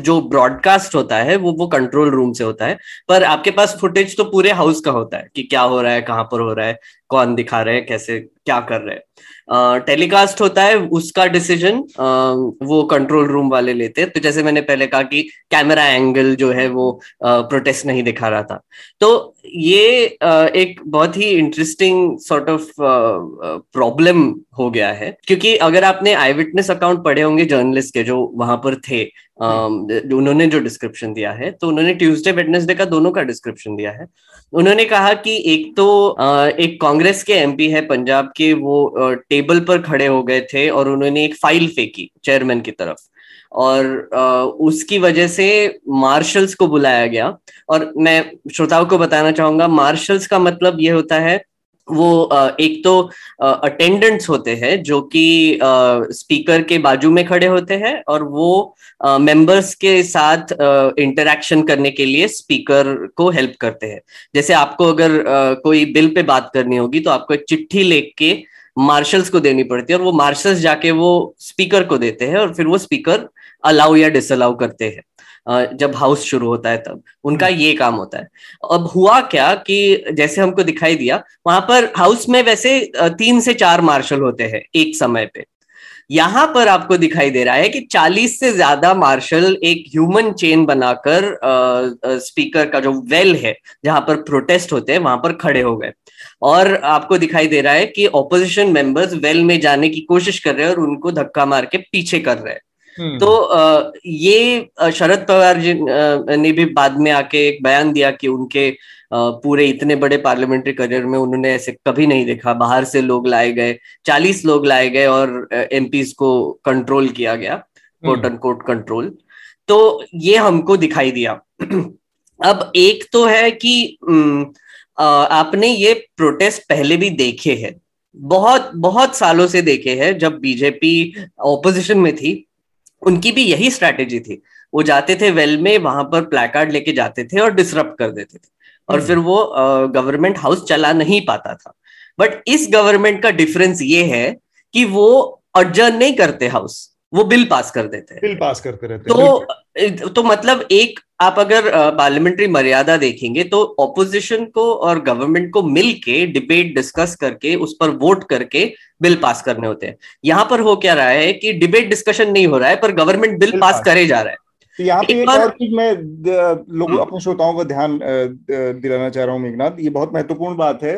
जो ब्रॉडकास्ट होता है, वो वो कंट्रोल रूम से होता है। पर आपके पास फुटेज तो पूरे हाउस का होता है कि क्या हो रहा है, कहाँ पर हो रहा है। कौन दिखा रहे हैं, कैसे, क्या कर रहे हैं। टेलीकास्ट होता है, उसका डिसीज़न वो कंट्रोल रूम वाले लेते हैं। तो जैसे मैंने पहले कहा कि कैमरा एंगल जो है वो प्रोटेस्ट नहीं दिखा रहा था। तो ये एक बहुत ही इंटरेस्टिंग सॉर्ट ऑफ़ प्रॉब्लम हो गया है। क्योंकि अगर आपने आई विटनेस अकाउंट पढ़े होंगे जर्नलिस्ट के जो वहाँ पर थे उन्होंने जो डिस्क्रिप्शन दिया है तो उन्होंने ट्यूसडे वेडनेसडे का दोनों का डिस्क्रिप्शन दिया है। उन्होंने कहा कि एक तो एक कांग्रेस के एमपी है पंजाब के, वो टेबल पर खड़े हो गए थे और उन्होंने एक फ़ाइल फेंकी चेयरमैन की तरफ़। और उसकी वजह से मार्शल्स को बुलाया गया। और मैं श्रोताओं को बताना चाहूँगा, मार्शल्स का मतलब ये होता है वो एक तो अटेंडेंट्स होते हैं जो कि स्पीकर के बाजू में खड़े होते हैं और वो मेंबर्स के साथ इंटरेक्शन करने के लिए स्पीकर को हेल्प करते हैं। जैसे आपको अगर कोई बिल पे बात करनी होगी तो आपको एक चिट्ठी लिख के मार्शल्स को देनी पड़ती है और वो मार्शल्स जाके वो स्पीकर को देते हैं और फिर वो स्पीकर अलाउ या डिसअलाउ करते हैं। जब हाउस शुरू होता है तब उनका हम्म। ये काम होता है अब हुआ क्या कि जैसे हमको दिखाई दिया वहाँ पर हाउस में वैसे तीन से चार मार्शल होते हैं एक समय पे यहाँ पर आपको दिखाई दे रहा है कि 40 से ज़्यादा मार्शल एक ह्यूमन चेन बनाकर स्पीकर का जो वेल है जहाँ पर प्रोटेस्ट होते हैं वहाँ पर खड़े हो गए और आपको दिखाई दे रहा है कि ऑपोजिशन मेंबर्स वेल में जाने की कोशिश कर रहे हैं और उनको धक्का मार के पीछे कर रहे हैं। तो ये शरद पवार जी ने भी बाद में आके एक बयान दिया कि उनके पूरे इतने बड़े पार्लियामेंट्री करियर में उन्होंने ऐसे कभी नहीं देखा। बाहर से लोग लाए गए चालीस लोग लाए गए और एमपीज को कंट्रोल किया गया कोट एंड कोट कंट्रोल तो ये हमको दिखाई दिया। [clears throat] अब एक तो है कि आपने ये प्रोटेस्ट पहले भी देखे हैं। बहुत बहुत सालों से देखे हैं जब बीजेपी ऑपोजिशन में थी। उनकी भी यही स्ट्रैटेजी थी। वो जाते थे वेल में वहाँ पर प्लेकार्ड लेके जाते थे और डिसरप्ट कर देते थे। और हम्म। फिर वो गवर्नमेंट हाउस चला नहीं पाता था। बट इस गवर्नमेंट का डिफरेंस ये है कि वो अर्जन नहीं करते हाउस वो बिल पास कर देते हैं। बिल पास करते रहते तो तो मतलब एक आप अगर पार्लियामेंट्री मर्यादा देखेंगे तो ऑपोजिशन को और गवर्नमेंट को मिल के डिबेट डिस्कस करके उस पर वोट करके बिल पास करने होते हैं। यहाँ पर हो क्या रहा है कि डिबेट डिस्कशन नहीं हो रहा है पर गवर्नमेंट बिल बिल पास करे जा रहा है। तो यहाँ पे एक और चीज़ मैं लोगों हम्म। अपने श्रोताओं को ध्यान दिलाना चाह रहा हूँ मेघनाथ ये बहुत महत्वपूर्ण बात है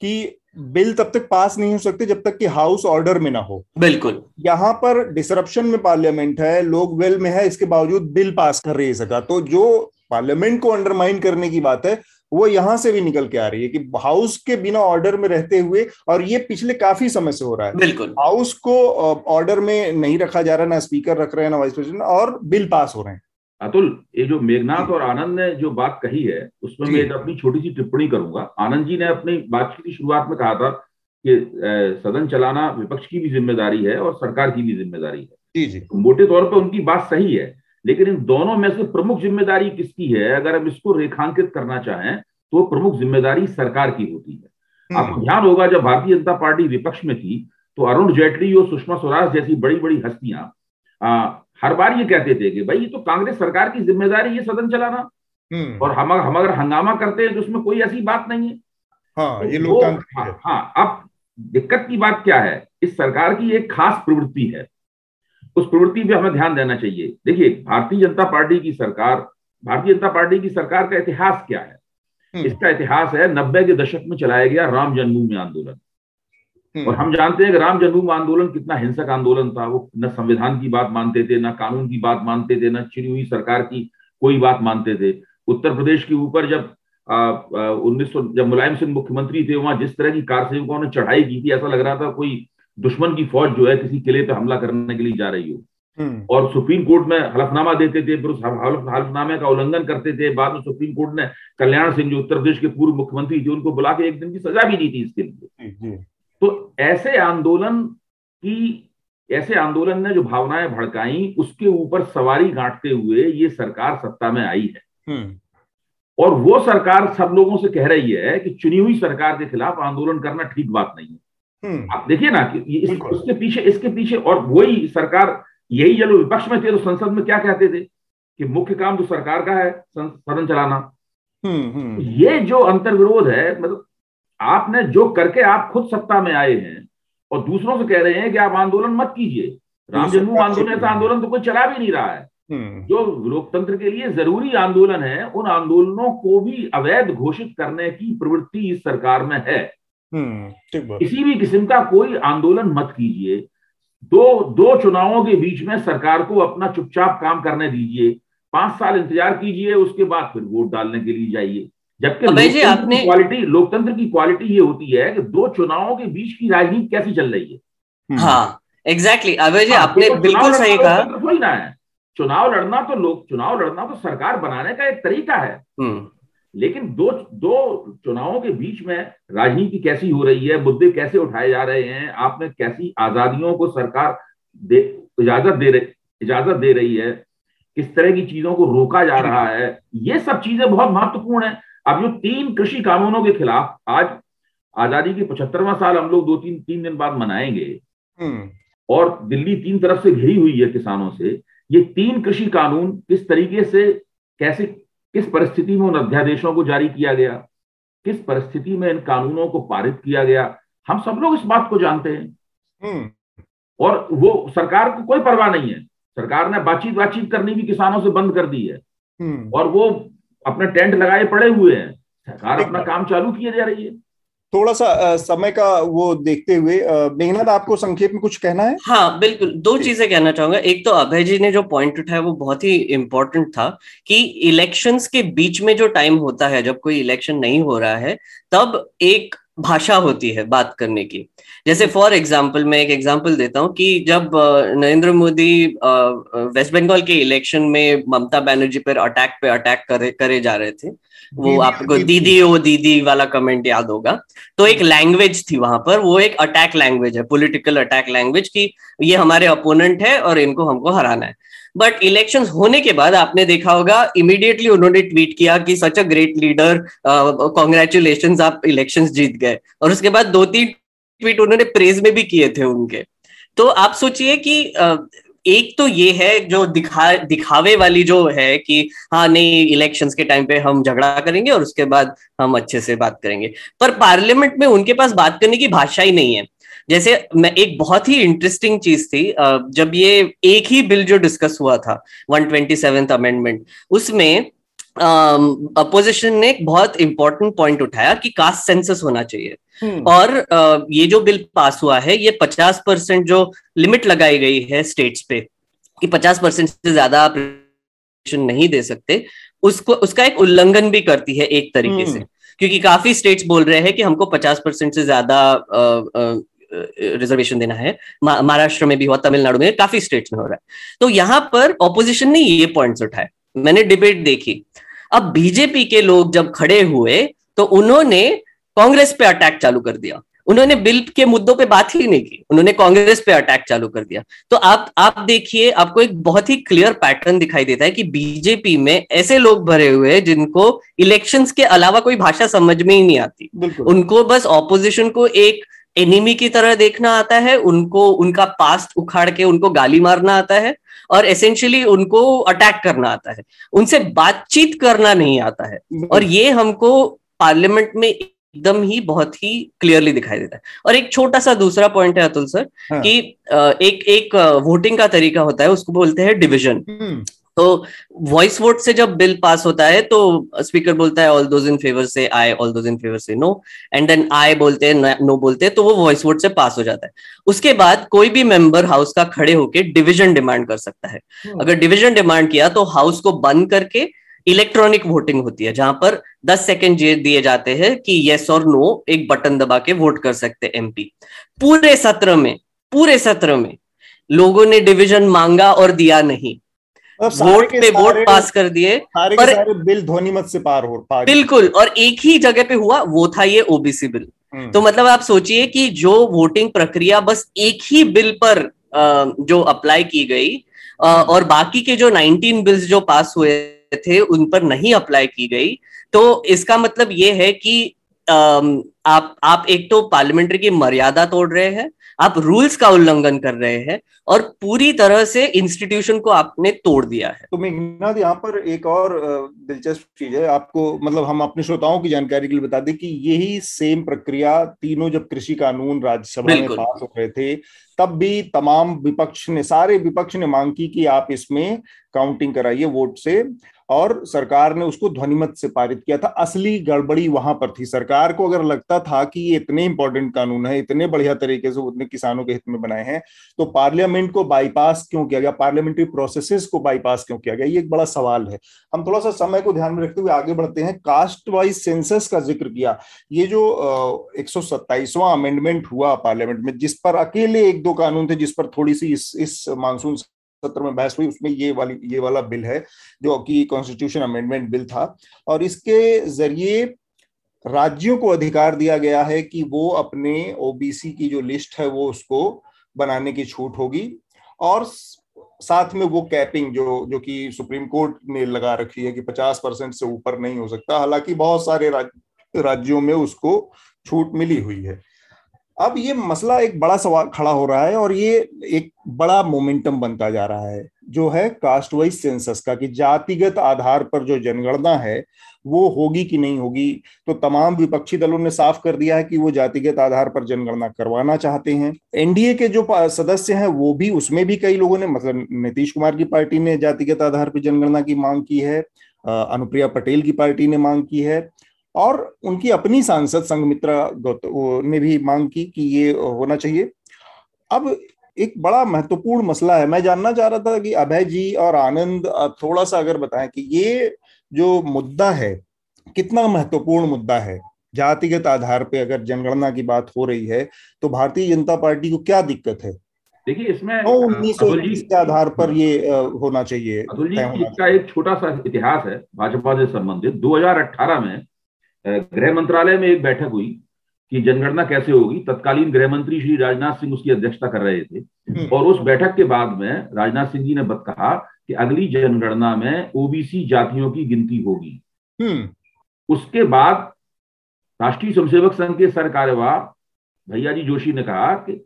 कि बिल तब तक पास नहीं हो सकते जब तक कि हाउस ऑर्डर में ना हो। बिल्कुल। यहाँ पर डिसरप्शन में पार्लियामेंट है लोग वेल में है इसके बावजूद बिल पास कर रही सका तो जो पार्लियामेंट को अंडरमाइन करने की बात है वो यहाँ से भी निकल के आ रही है कि हाउस के बिना ऑर्डर में रहते हुए और ये पिछले काफ़ी समय से हो रहा है। बिल्कुल। हाउस को ऑर्डर में नहीं रखा जा रहा ना स्पीकर रख रहे हैं ना वाइस प्रेसिडेंट और बिल पास हो रहे हैं। अतुल ये जो मेघनाथ और आनंद ने जो बात कही है उसमें मैं एक अपनी छोटी सी टिप्पणी करूँगा। आनंद जी ने अपनी बातचीत की शुरुआत में कहा था कि सदन चलाना विपक्ष की भी ज़िम्मेदारी है और सरकार की भी ज़िम्मेदारी है। जी जी। तो मोटे तौर पर उनकी बात सही है लेकिन इन दोनों में से प्रमुख ज़िम्मेदारी किसकी है अगर हम इसको रेखांकित करना चाहें तो प्रमुख ज़िम्मेदारी सरकार की होती है। आपको हम्म। ध्यान होगा जब भारतीय जनता पार्टी विपक्ष में थी तो अरुण जेटली और सुषमा स्वराज जैसी बड़ी बड़ी हस्तियाँ हर बार ये कहते थे कि भाई ये तो कांग्रेस सरकार की ज़िम्मेदारी है सदन चलाना। हम्म। और हम हम अगर हंगामा करते हैं तो उसमें कोई ऐसी बात नहीं है। हाँ तो ये लोकतंत्र हाँ, हाँ अब दिक्कत की बात क्या है? इस सरकार की एक खास प्रवृत्ति है। उस प्रवृत्ति पे हमें ध्यान देना चाहिए। देखिए भारतीय जनता पार्टी की सरकार भारतीय जनता पार्टी की सरकार का इतिहास क्या है? हम्म। इसका इतिहास है नब्बे के दशक में चलाया गया राम जन्मभूमि आंदोलन। और हम जानते हैं कि राम जन्मभूमि आंदोलन कितना हिंसक आंदोलन था। वो न संविधान की बात मानते थे न कानून की बात मानते थे न चुनी हुई सरकार की कोई बात मानते थे। उत्तर प्रदेश के ऊपर जब उन्नीस सौ जब मुलायम सिंह मुख्यमंत्री थे वहाँ जिस तरह की कार सेवकों ने चढ़ाई की थी ऐसा लग रहा था कोई दुश्मन की फौज जो है किसी किले पे हमला करने के लिए जा रही हो। हम्म। और सुप्रीम कोर्ट में हलफनामा देते थे फिर उस हलफनामे का उल्लंघन करते थे। बाद में सुप्रीम कोर्ट ने कल्याण सिंह जो उत्तर प्रदेश के पूर्व मुख्यमंत्री थे उनको बुला के एक दिन की सजा भी दी थी इसके लिए तो ऐसे आंदोलन की ऐसे आंदोलन ने जो भावनाएँ भड़काई उसके ऊपर सवारी गांठते हुए ये सरकार सत्ता में आई है। हम्म। और वो सरकार सब लोगों से कह रही है कि चुनी हुई सरकार के खिलाफ आंदोलन करना ठीक बात नहीं है। हम्म। आप देखिए ना कि इस, इसके पीछे इसके पीछे और वही सरकार यही जब विपक्ष में थे तो संसद में क्या कहते थे? कि मुख्य काम तो सरकार का है सदन चलाना। हम्म, ये जो अंतर्विरोध है मतलब आपने जो करके आप खुद सत्ता में आए हैं और दूसरों से कह रहे हैं कि आप आंदोलन मत कीजिए। राम जन्मभूमि आंदोलन ऐसा आंदोलन तो कोई चला भी नहीं रहा है। हम्म। जो लोकतंत्र के लिए ज़रूरी आंदोलन है उन आंदोलनों को भी अवैध घोषित करने की प्रवृत्ति इस सरकार में है। हम्म, किसी भी किस्म का कोई आंदोलन मत कीजिए। दो दो चुनावों के बीच में सरकार को अपना चुपचाप काम करने दीजिए। पाँच साल इंतज़ार कीजिए उसके बाद फिर वोट डालने के लिए जाइए। जबकि आपने... क्वालिटी लोकतंत्र की क्वालिटी ये होती है कि दो चुनावों के बीच की राजनीति कैसी चल रही है हम्म। हाँ एग्जैक्टली exactly. अभय जी हाँ, आपने तो बिल्कुल सही कहा थोड़ी ना है चुनाव लड़ना तो लोग चुनाव लड़ना तो सरकार बनाने का एक तरीका है हम्म। लेकिन दो दो चुनावों के बीच में राजनीति कैसी हो रही है मुद्दे कैसे उठाए जा रहे हैं आपने कैसी आजादियों को सरकार दे इजाज़त दे रही इजाज़त दे रही है किस तरह की चीज़ों को रोका जा रहा है ये सब चीज़ें बहुत महत्वपूर्ण है अब जो तीन कृषि कानूनों के खिलाफ आज आज़ादी के पचहत्तरवा साल हम लोग दो तीन तीन दिन बाद मनाएँगे हम्म। और दिल्ली तीन तरफ़ से घिरी हुई है किसानों से ये तीन कृषि कानून किस तरीके से कैसे किस परिस्थिति में उन अध्यादेशों को जारी किया गया किस परिस्थिति में इन कानूनों को पारित किया गया हम सब लोग इस बात को जानते हैं हम्म। और वो सरकार को कोई परवाह नहीं है सरकार ने बातचीत बातचीत करनी भी किसानों से बंद कर दी है हम्म। और वो अपने टेंट लगाए पड़े हुए हैं। सरकार अपना काम चालू किए जा रही है। थोड़ा सा आ, समय का वो देखते हुए मेघनाथ आपको संक्षेप में कुछ कहना है? हाँ बिल्कुल। दो चीज़ें कहना चाहूँगा। एक तो अभय जी ने जो पॉइंट उठाया वो बहुत ही इम्पोर्टेंट था कि इलेक्शंस के बीच में जो टाइम होता है जब कोई इलेक्शन नहीं हो रहा है तब एक भाषा होती है बात करने की। जैसे फॉर एग्ज़ाम्पल मैं एक एग्ज़ाम्पल देता हूँ कि जब नरेंद्र मोदी वेस्ट बंगाल के इलेक्शन में ममता बनर्जी पर अटैक पे अटैक करे करे जा रहे थे वो आपको दीदी ओ दीदी वाला कमेंट याद होगा। तो एक लैंग्वेज थी वहाँ पर वो एक अटैक लैंग्वेज है पॉलिटिकल अटैक लैंग्वेज की ये हमारे अपोनेंट है और इनको हमको हराना है। बट इलेक्शंस होने के बाद आपने देखा होगा इमीडिएटली उन्होंने ट्वीट किया कि such a great leader congratulation आप इलेक्शंस जीत गए। और उसके बाद दो तीन ट्वीट उन्होंने प्रेज में भी किए थे उनके। तो आप सोचिए कि uh, एक तो ये है जो दिखा दिखावे वाली जो है कि हाँ नहीं इलेक्शंस के टाइम पे हम झगड़ा करेंगे और उसके बाद हम अच्छे से बात करेंगे। पर पार्लियामेंट में उनके पास बात करने की भाषा ही नहीं है। जैसे मैं एक बहुत ही इंटरेस्टिंग चीज़ थी जब ये एक ही बिल जो डिस्कस हुआ था वन ट्वेंटी अमेंडमेंट उसमें अपोजिशन ने एक बहुत इंपॉर्टेंट पॉइंट उठाया कि कास्ट सेंसस होना चाहिए हम्म। और ये जो बिल पास हुआ है ये पचास परसेंट जो लिमिट लगाई गई है स्टेट्स पे कि पचास परसेंट से ज़्यादा आप नहीं दे सकते उसको उसका एक उल्लंघन भी करती है एक तरीके से हम्म। क्योंकि काफ़ी स्टेट्स बोल रहे हैं कि हमको पचास परसेंट से ज़्यादा रिजर्वेशन देना है। महाराष्ट्र में भी हुआ तमिलनाडु में काफ़ी स्टेट्स में हो रहा है। तो यहाँ पर ऑपोजिशन ने ये पॉइंट्स उठाए। मैंने डिबेट देखी। अब बीजेपी के लोग जब खड़े हुए तो उन्होंने कांग्रेस पे अटैक चालू कर दिया। उन्होंने बिल के मुद्दों पे बात ही नहीं की। उन्होंने कांग्रेस पे अटैक चालू कर दिया। तो आप आप देखिए आपको एक बहुत ही क्लियर पैटर्न दिखाई देता है कि बीजेपी में ऐसे लोग भरे हुए हैं जिनको इलेक्शंस के अलावा कोई भाषा समझ में ही नहीं आती। उनको बस ऑपोजिशन को एक एनिमी की तरह देखना आता है उनको उनका पास्ट उखाड़ के उनको गाली मारना आता है और एसेंशियली उनको अटैक करना आता है। उनसे बातचीत करना नहीं आता है। और ये हमको पार्लियामेंट में एकदम ही बहुत ही क्लियरली दिखाई देता है। और एक छोटा सा दूसरा पॉइंट है अतुल सर हाँ. कि एक एक वोटिंग का तरीका होता है उसको बोलते हैं डिविजन। तो वॉइस वोट से जब बिल पास होता है तो स्पीकर बोलता है all those in favour say aye all those in favour say no and then aye बोलते हैं नो बोलते हैं तो वो वॉइस वोट से पास हो जाता है। उसके बाद कोई भी मेंबर हाउस का खड़े होकर डिविजन डिमांड कर सकता है। हम्म। अगर डिविजन डिमांड किया तो हाउस को बंद करके इलेक्ट्रॉनिक वोटिंग होती है जहाँ पर 10 सेकेंड दिए जाते हैं कि यस और नो एक बटन दबा के वोट कर सकते एमपी पूरे सत्र में पूरे सत्र में लोगों ने डिवीज़न मांगा और दिया नहीं। वोट पे वोट पास कर दिए पर बिल ध्वनि मत से पार हो पार बिल्कुल और एक ही जगह पे हुआ वो था ये ओबीसी बिल। हम्म। तो मतलब आप सोचिए कि जो वोटिंग प्रक्रिया बस एक ही बिल पर जो अप्लाई की गई और बाकी के जो 19 बिल्स जो पास हुए थे उन पर नहीं अप्लाई की गई। तो इसका मतलब ये है कि आप आप एक तो पार्लियामेंट्री की मर्यादा तोड़ रहे हैं आप रूल्स का उल्लंघन कर रहे हैं और पूरी तरह से इंस्टीट्यूशन को आपने तोड़ दिया है। तो मेघनाथ यहाँ पर एक और दिलचस्प चीज़ है आपको मतलब हम अपने श्रोताओं की जानकारी के लिए बता दें कि यही सेम प्रक्रिया तीनों जब कृषि कानून राज्यसभा में पास हो रहे थे तब भी तमाम विपक्ष ने सारे विपक्ष ने मांग की कि आप इसमें काउंटिंग कराइए वोट से। और सरकार ने उसको ध्वनिमत से पारित किया था। असली गड़बड़ी वहाँ पर थी। सरकार को अगर लगता था कि ये इतने इंपॉर्टेंट कानून है, इतने बढ़िया तरीके से उतने किसानों के हित में बनाए हैं तो पार्लियामेंट को बाईपास क्यों किया गया? पार्लियामेंट्री प्रोसेसेस को बाईपास क्यों किया गया? ये एक बड़ा सवाल है। हम थोड़ा सा समय को ध्यान में रखते हुए आगे बढ़ते हैं। कास्ट वाइज सेंसस का ज़िक्र किया। ये जो एक सौ अमेंडमेंट हुआ पार्लियामेंट में, जिस पर अकेले एक दो कानून थे, जिस पर थोड़ी सी इस इस मानसून सत्र में बहस हुई उसमें ये वाली ये वाला बिल है जो कि कॉन्स्टिट्यूशन अमेंडमेंट बिल था। और इसके ज़रिए राज्यों को अधिकार दिया गया है कि वो अपने ओबीसी की जो लिस्ट है वो उसको बनाने की छूट होगी। और साथ में वो कैपिंग जो जो कि सुप्रीम कोर्ट ने लगा रखी है कि 50 परसेंट से ऊपर नहीं हो सकता। हालाँकि बहुत सारे राज, राज्यों में उसको छूट मिली हुई है। अब ये मसला एक बड़ा सवाल खड़ा हो रहा है और ये एक बड़ा मोमेंटम बनता जा रहा है, जो है कास्ट वाइज सेंसस का, कि जातिगत आधार पर जो जनगणना है, वो होगी कि नहीं होगी? तो तमाम विपक्षी दलों ने साफ़ कर दिया है कि वो जातिगत आधार पर जनगणना करवाना चाहते हैं। एनडीए के जो सदस्य हैं, वो भी, उसमें भी कई लोगों ने मतलब नीतीश कुमार की पार्टी ने जातिगत आधार पर जनगणना की मांग की है अनुप्रिया पटेल की पार्टी ने मांग की है और उनकी अपनी सांसद संगमित्रा संघमित्रा ने भी मांग की कि ये होना चाहिए। अब एक बड़ा महत्वपूर्ण मसला है। मैं जानना चाह रहा था कि अभय जी और आनंद थोड़ा सा अगर बताएँ कि ये जो मुद्दा है कितना महत्वपूर्ण मुद्दा है? जातिगत आधार पे अगर जनगणना की बात हो रही है तो भारतीय जनता पार्टी को क्या दिक्कत है? देखिए इसमें तो उन्नीस सौ के आधार पर ये होना चाहिए अतुल जी इसका एक छोटा सा इतिहास है भाजपा से संबंधित। 2018 में गृह मंत्रालय में एक बैठक हुई कि जनगणना कैसे होगी तत्कालीन गृह मंत्री श्री राजनाथ सिंह उसकी अध्यक्षता कर रहे थे हम्म। और उस बैठक के बाद में राजनाथ सिंह जी ने बत कहा कि अगली जनगणना में ओबीसी जातियों की गिनती होगी हम्म। उसके बाद राष्ट्रीय स्वयंसेवक संघ के सर कार्यवाह भैया जी जोशी ने कहा कि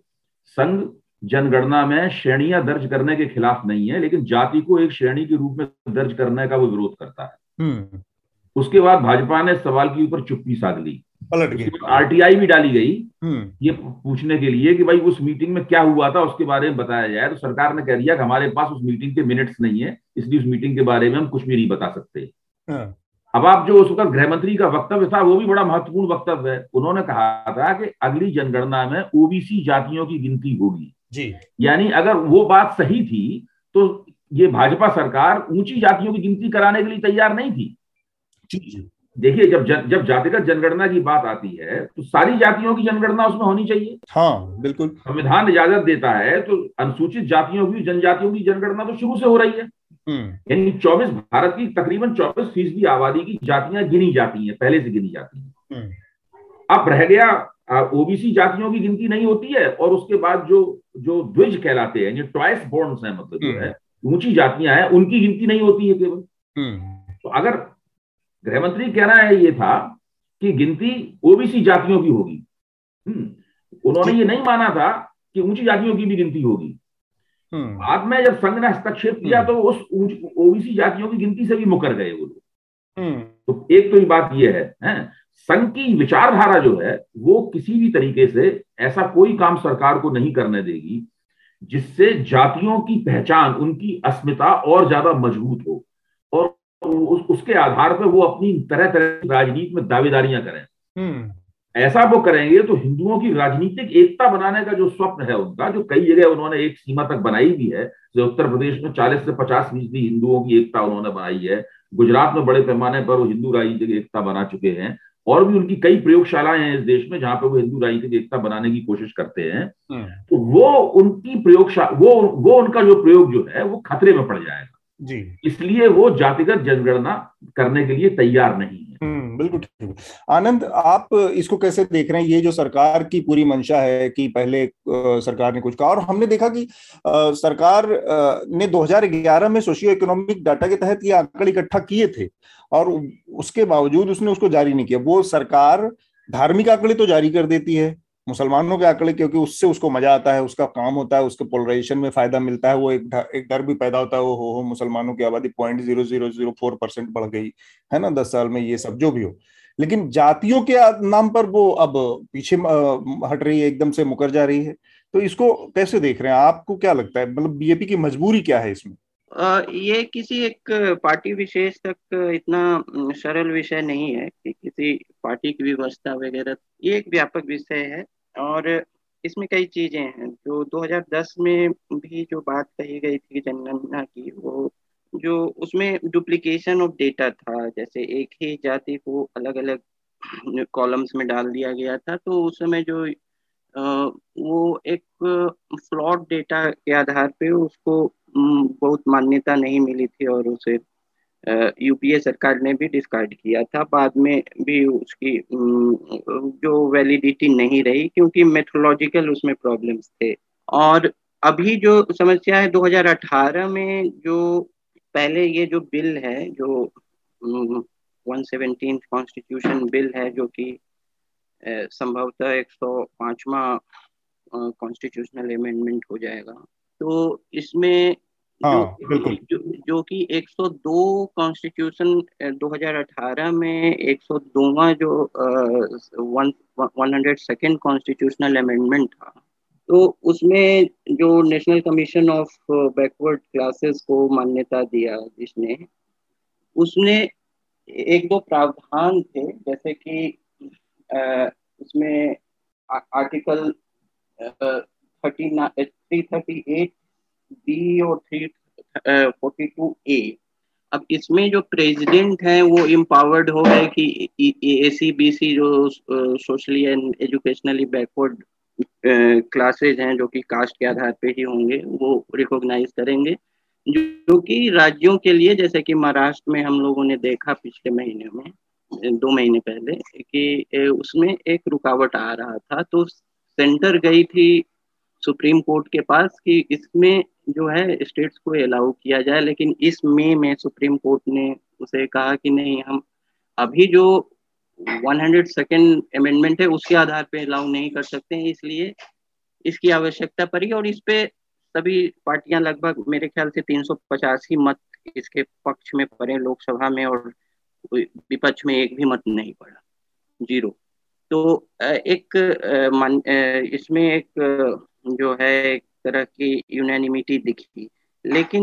संघ जनगणना में श्रेणियाँ दर्ज करने के खिलाफ नहीं है लेकिन जाति को एक श्रेणी के रूप में दर्ज करने का वो विरोध करता है हम्म। उसके बाद भाजपा ने सवाल के ऊपर चुप्पी साध ली। पलट गई। आरटीआई भी डाली गई हम्म। ये पूछने के लिए कि भाई उस मीटिंग में क्या हुआ था उसके बारे में बताया जाए। तो सरकार ने कह दिया कि हमारे पास उस मीटिंग के मिनट्स नहीं है इसलिए उस मीटिंग के बारे में हम कुछ भी नहीं बता सकते। हाँ। अब आप जो उस वक्त गृह मंत्री का वक्तव्य था वो भी बड़ा महत्वपूर्ण वक्तव्य है। उन्होंने कहा था कि अगली जनगणना में ओबीसी जातियों की गिनती होगी। जी। यानी अगर वो बात सही थी तो ये भाजपा सरकार ऊँची जातियों की गिनती कराने के लिए तैयार नहीं थी। देखिए जब जब जातिगत जनगणना की बात आती है तो सारी जातियों की जनगणना उसमें होनी चाहिए। हाँ बिल्कुल। संविधान इजाज़त देता है तो अनुसूचित जातियों की जनजातियों की जनगणना तो शुरू से हो रही है। हम्म। यानी 24 भारत की तकरीबन 24 फ़ीसदी आबादी की जातियाँ गिनी जाती हैं पहले से गिनी जाती हैं। हम्म। अब रह गया ओबीसी जातियों की गिनती नहीं होती है और उसके बाद जो जो द्विज कहलाते हैं ट्वाइस बॉन्ड्स हैं मतलब जो है ऊँची जातियाँ हैं उनकी गिनती नहीं होती है केवल। हम्म। तो अगर गृह मंत्री कहना है ये था कि गिनती ओबीसी जातियों की होगी। हम्म, उन्होंने ये नहीं माना था कि ऊँची जातियों की भी गिनती होगी। हम्म। बाद में जब संघ ने हस्तक्षेप किया तो उस ओबीसी जातियों की गिनती से भी मुकर गए वो लोग। हम्म। तो एक तो ये बात ये है, है संघ की विचारधारा जो है वो किसी भी तरीके से ऐसा कोई काम सरकार को नहीं करने देगी जिससे जातियों की पहचान उनकी अस्मिता और ज़्यादा मज़बूत हो। और उस, उसके आधार पर वो अपनी तरह तरह की राजनीति में दावेदारियाँ करें। हम्म। ऐसा वो करेंगे तो हिंदुओं की राजनीतिक एकता बनाने का जो स्वप्न है उनका जो कई जगह उन्होंने एक सीमा तक बनाई भी है जो उत्तर प्रदेश में 40 से 50 फ़ीसदी हिंदुओं की एकता उन्होंने बनाई है गुजरात में बड़े पैमाने पर वो हिंदू राजनीतिक एकता बना चुके हैं और भी उनकी कई प्रयोगशालाएँ हैं इस देश में जहाँ पर वो हिंदू राजनीतिक एकता बनाने की कोशिश करते हैं हम्म। तो वो उनकी प्रयोगशाला वो वो उनका जो प्रयोग जो है वो खतरे में पड़ जाएगा। जी। इसलिए वो जातिगत जनगणना करने के लिए तैयार नहीं है। हम्म बिल्कुल ठीक। आनंद आप इसको कैसे देख रहे हैं? ये जो सरकार की पूरी मंशा है कि पहले सरकार ने कुछ कहा और हमने देखा कि सरकार ने 2011 में सोशियो इकोनॉमिक डाटा के तहत ये आंकड़े इकट्ठा किए थे और उसके बावजूद उसने उसको जारी नहीं किया। वो सरकार धार्मिक आंकड़े तो जारी कर देती है। मुसलमानों के आंकड़े क्योंकि उससे उसको मज़ा आता है उसका काम होता है उसके पोलराइजेशन में फ़ायदा मिलता है वो एक डर, एक डर भी पैदा होता है वो हो, हो मुसलमानों की आबादी point zero zero zero four percent बढ़ गई है ना दस साल में ये सब जो भी हो। लेकिन जातियों के नाम पर वो अब पीछे हट रही है एकदम से मुकर जा रही है। तो इसको कैसे देख रहे हैं? आपको क्या लगता है? मतलब बीजेपी की मजबूरी क्या है इसमें? ये किसी एक पार्टी विशेष तक इतना सरल विषय नहीं है कि किसी पार्टी की व्यवस्था वगैरह ये एक व्यापक विषय है। और इसमें कई चीज़ें हैं। जो 2010 में भी जो बात कही गई थी जनगणना की, वो जो उसमें डुप्लीकेशन ऑफ़ डेटा था, जैसे एक ही जाति को अलग अलग कॉलम्स में डाल दिया गया था तो उस समय जो वो एक फ्लॉड डेटा के आधार पे उसको बहुत मान्यता नहीं मिली थी और उसे यूपीए सरकार ने भी डिस्कार्ड किया था। बाद में भी उसकी जो वैलिडिटी नहीं रही क्योंकि मेथोलॉजिकल उसमें प्रॉब्लम्स थे। और अभी जो समस्या है 2018 में जो पहले ये जो बिल है, जो वन सेवनटीन कॉन्स्टिट्यूशन बिल है, जो कि संभवतः एक सौ पांचवा कॉन्स्टिट्यूशनल अमेंडमेंट हो जाएगा। तो इसमें हाँ, जो, जो, जो कि 102 कॉन्स्टिट्यूशन 2018 में 102वां जो one hundred second constitutional amendment था तो उसमें जो national commission of backward classes को मान्यता दिया जिसने उसने एक दो प्रावधान थे जैसे कि आ, उसमें आ, article thirty three thirty eight B और थ्री फोर्टी टू ए अब इसमें जो प्रेसिडेंट हैं, वो इम्पावर्ड हो गए कि ए सी बी सी जो socially and educationally backward classes हैं, जो कि कास्ट के आधार पे ही होंगे, वो रिकॉग्नाइज करेंगे। जो कि राज्यों के लिए, जैसे कि महाराष्ट्र में हम लोगों ने देखा पिछले महीने में दो महीने पहले, कि उसमें एक रुकावट आ रहा था तो सेंटर गई थी सुप्रीम कोर्ट के पास कि इसमें जो है स्टेट्स को अलाउ किया जाए, लेकिन इस मई में सुप्रीम कोर्ट ने उसे कहा कि नहीं, हम अभी जो 100 सेकेंड अमेंडमेंट है उसके आधार पे अलाउ नहीं कर सकते हैं इसलिए इसकी आवश्यकता पड़ी और इस पे सभी पार्टियाँ लगभग मेरे ख्याल से तीन मत इसके पक्ष में पड़े लोकसभा में और विपक्ष में एक भी मत नहीं पड़ा, ज़ीरो। तो एक इसमें एक जो है एक तरह की यूनानिमिटी दिखी। लेकिन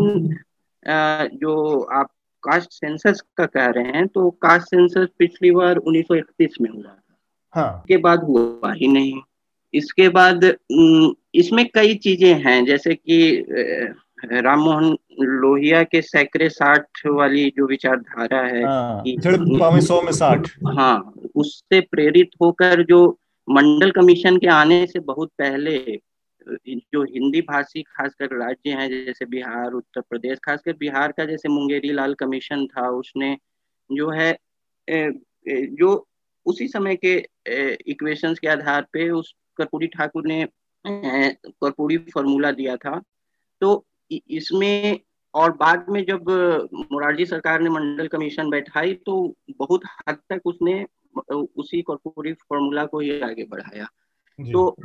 जो आप कास्ट सेंसस का कह रहे हैं तो कास्ट सेंसस पिछली बार 1931 में हुआ था। हाँ. इसके बाद हुआ ही नहीं। इसके बाद इसमें कई चीज़ें हैं जैसे कि राम मोहन लोहिया के सैकड़े साठ वाली जो विचारधारा है हाँ, सौ में साठ। हाँ उससे प्रेरित होकर जो मंडल कमीशन के आने से बहुत पहले जो हिंदी भाषी खासकर राज्य हैं, जैसे बिहार, उत्तर प्रदेश, खासकर बिहार का जैसे मुंगेरी लाल कमीशन था, उसने जो है जो उसी समय के इक्वेशंस के आधार पे उस कर्पूरी ठाकुर ने कर्पूरी फॉर्मूला दिया था। तो इसमें और बाद में जब मोरारजी सरकार ने मंडल कमीशन बैठाई तो बहुत हद तक उसने, उसी कॉर्पोरेट फॉर्मूला को ही आगे बढ़ाया। तो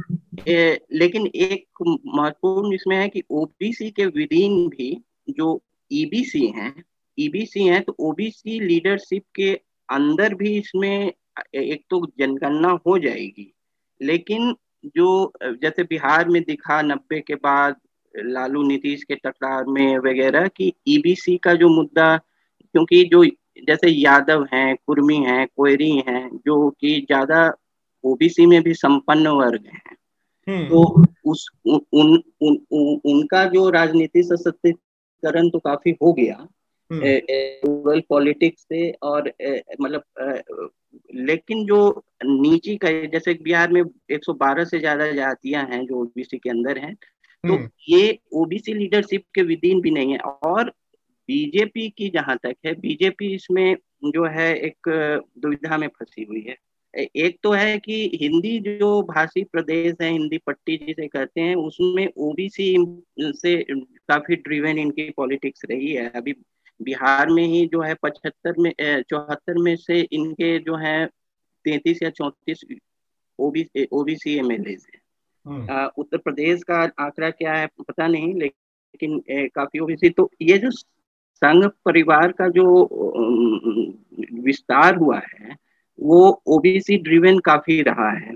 ए, लेकिन एक महत्वपूर्ण इसमें है कि ओबीसी के विदिन भी जो ईबीसी e हैं ईबीसी e हैं तो ओबीसी लीडरशिप के अंदर भी इसमें एक तो जनगणना हो जाएगी। लेकिन जो जैसे बिहार में दिखा नब्बे के बाद लालू नीतीश के टकरार में वगैरह कि ईबीसी e का जो मुद्दा क्योंकि जो जैसे यादव हैं कुर्मी हैं कोयरी हैं जो कि ज़्यादा ओबीसी में भी संपन्न वर्ग हैं हम्म। तो उस उन, उन, उन, उन उनका जो राजनीति सशक्तिकरण तो काफ़ी हो गया रूरल हम्म। पॉलिटिक्स से और मतलब लेकिन जो नीची का जैसे बिहार में 112 से ज़्यादा जातियाँ हैं जो ओबीसी के अंदर हैं तो हम्म। ये ओबीसी लीडरशिप के विदिन भी नहीं है और बीजेपी की जहाँ तक है बीजेपी इसमें जो है एक दुविधा में फंसी हुई है एक तो है कि हिंदी जो भाषी प्रदेश है हिंदी पट्टी जिसे कहते हैं उसमें ओबीसी से काफ़ी ड्रिवेन इनकी पॉलिटिक्स रही है। अभी बिहार में ही जो है पचहत्तर में चौहत्तर में से इनके जो है तैतीस या चौतीस ओबीसी ओबीसी एम एल है उत्तर प्रदेश का आंकड़ा क्या है पता नहीं लेकिन काफ़ी ओबीसी। तो ये जो संघ परिवार का जो विस्तार हुआ है वो ओबीसी ड्रिवन काफ़ी रहा है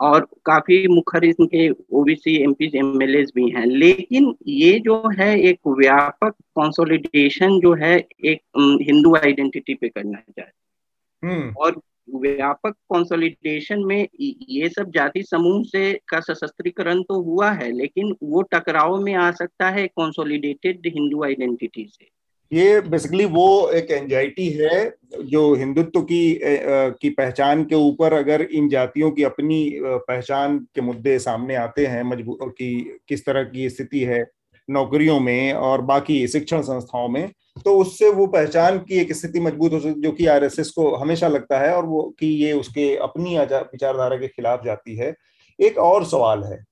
और काफ़ी मुखर इनके OBC M P M L भी हैं। लेकिन ये जो है एक व्यापक कंसोलिडेशन जो है एक हिंदू आइडेंटिटी पे करना चाहते हम्म। और व्यापक कंसोलिडेशन में ये सब जाति समूह से का सशस्त्रीकरण तो हुआ है लेकिन वो टकराव में आ सकता है कंसोलिडेटेड हिंदू आइडेंटिटी से। ये बेसिकली वो एक एंजाइटी है जो हिंदुत्व की की पहचान के ऊपर अगर इन जातियों की अपनी पहचान के मुद्दे सामने आते हैं मजबूर की किस तरह की स्थिति है नौकरियों में और बाकी शिक्षण संस्थाओं में तो उससे वो पहचान की एक स्थिति मज़बूत हो सकती, जो कि आरएसएस को हमेशा लगता है और वो कि ये उसके अपनी विचारधारा के खिलाफ जाती है। एक और सवाल है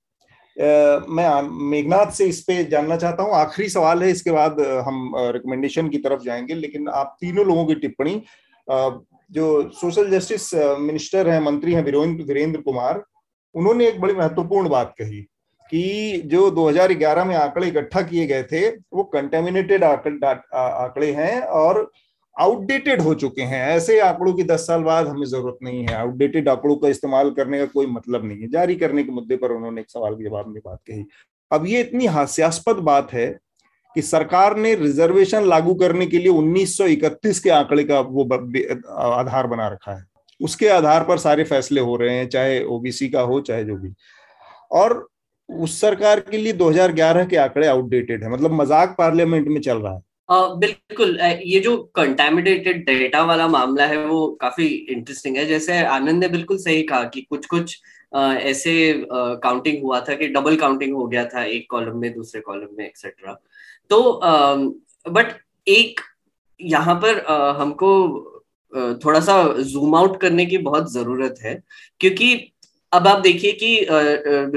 मैं मेघनाथ से इस पे जानना चाहता हूँ। आखिरी सवाल है, इसके बाद हम रिकमेंडेशन की तरफ़ जाएँगे, लेकिन आप तीनों लोगों की टिप्पणी जो सोशल जस्टिस मिनिस्टर हैं, मंत्री हैं वीरेंद्र वीरेंद्र कुमार, उन्होंने एक बड़ी महत्वपूर्ण बात कही कि जो 2011 में आंकड़े इकट्ठा किए गए थे, वो कंटेमिनेटेड आंकड़े हैं और आउटडेटेड हो चुके हैं। ऐसे आंकड़ों की दस साल बाद हमें ज़रूरत नहीं है। आउटडेटेड आंकड़ों का इस्तेमाल करने का कोई मतलब नहीं है। जारी करने के मुद्दे पर उन्होंने एक सवाल के जवाब में बात कही। अब ये इतनी हास्यास्पद बात है कि सरकार ने रिजर्वेशन लागू करने के लिए 1931 के आंकड़े का वो आधार बना रखा है। उसके आधार पर सारे फैसले हो रहे हैं, चाहे ओबीसी का हो, चाहे जो भी। और उस सरकार के लिए 2011 के आंकड़े आउटडेटेड है। मतलब मज़ाक पार्लियामेंट में चल रहा है। बिल्कुल ये जो कंटेमिनेटेड डेटा वाला मामला है, वो काफ़ी इंटरेस्टिंग है। जैसे आनंद ने बिल्कुल सही कहा कि कुछ कुछ ऐसे काउंटिंग हुआ था कि डबल काउंटिंग हो गया था, एक कॉलम में, दूसरे कॉलम में एक्सेट्रा तो बट एक यहाँ पर हमको थोड़ा सा जूम आउट करने की बहुत ज़रूरत है, क्योंकि अब आप देखिए कि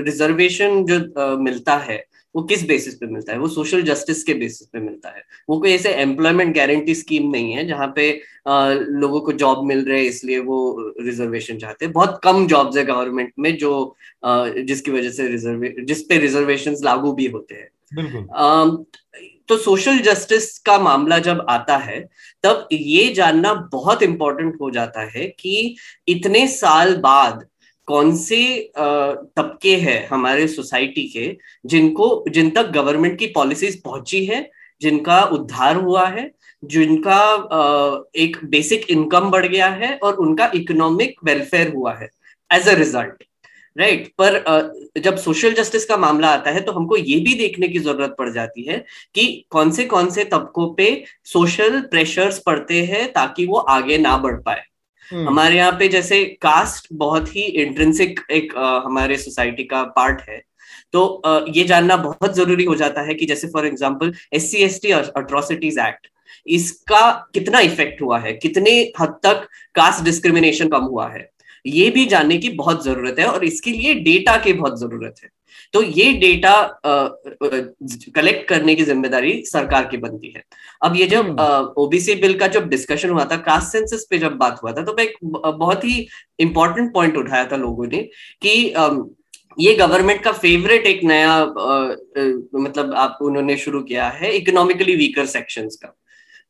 रिजर्वेशन जो मिलता है वो किस बेसिस पे मिलता है? वो सोशल जस्टिस के बेसिस पे मिलता है। वो कोई ऐसे एम्प्लॉयमेंट गारंटी स्कीम नहीं है जहाँ पे आ, लोगों को जॉब मिल रहे हैं इसलिए वो रिजर्वेशन चाहते हैं। बहुत कम जॉब्स है गवर्नमेंट में जो आ, जिसकी वजह से रिजर्वे जिस पे रिजर्वेशन लागू भी होते हैं। तो सोशल जस्टिस का मामला जब आता है तब ये जानना बहुत इंपॉर्टेंट हो जाता है कि इतने साल बाद कौन से तबके हैं हमारे सोसाइटी के जिनको, जिन तक गवर्नमेंट की पॉलिसीज़ पहुँची है, जिनका उद्धार हुआ है, जिनका एक बेसिक इनकम बढ़ गया है और उनका इकोनॉमिक वेलफेयर हुआ है एज अ रिज़ल्ट राइट पर जब सोशल जस्टिस का मामला आता है तो हमको ये भी देखने की ज़रूरत पड़ जाती है कि कौन से कौन से तबकों पे सोशल प्रेशर्स पड़ते हैं ताकि वो आगे ना बढ़ पाए। हम्म। हमारे यहाँ पे जैसे कास्ट बहुत ही इंट्रेंसिक एक आ, हमारे सोसाइटी का पार्ट है। तो आ, ये जानना बहुत ज़रूरी हो जाता है कि जैसे for example S C S T atrocities act इसका कितना इफ़ेक्ट हुआ है? कितने हद तक कास्ट डिस्क्रिमिनेशन कम हुआ है? ये भी जानने की बहुत ज़रूरत है और इसके लिए डेटा की बहुत ज़रूरत है। तो ये डेटा कलेक्ट करने की ज़िम्मेदारी सरकार की बनती है। अब ये जब ओबीसी हम्म। बिल का जब डिस्कशन हुआ था कास्ट सेंसस पे जब बात हुआ था तो मैं एक बहुत ही इंपॉर्टेंट पॉइंट उठाया था लोगों ने कि ये गवर्नमेंट का फेवरेट एक नया आ, मतलब आप उन्होंने शुरू किया है इकोनॉमिकली वीकर सेक्शंस का।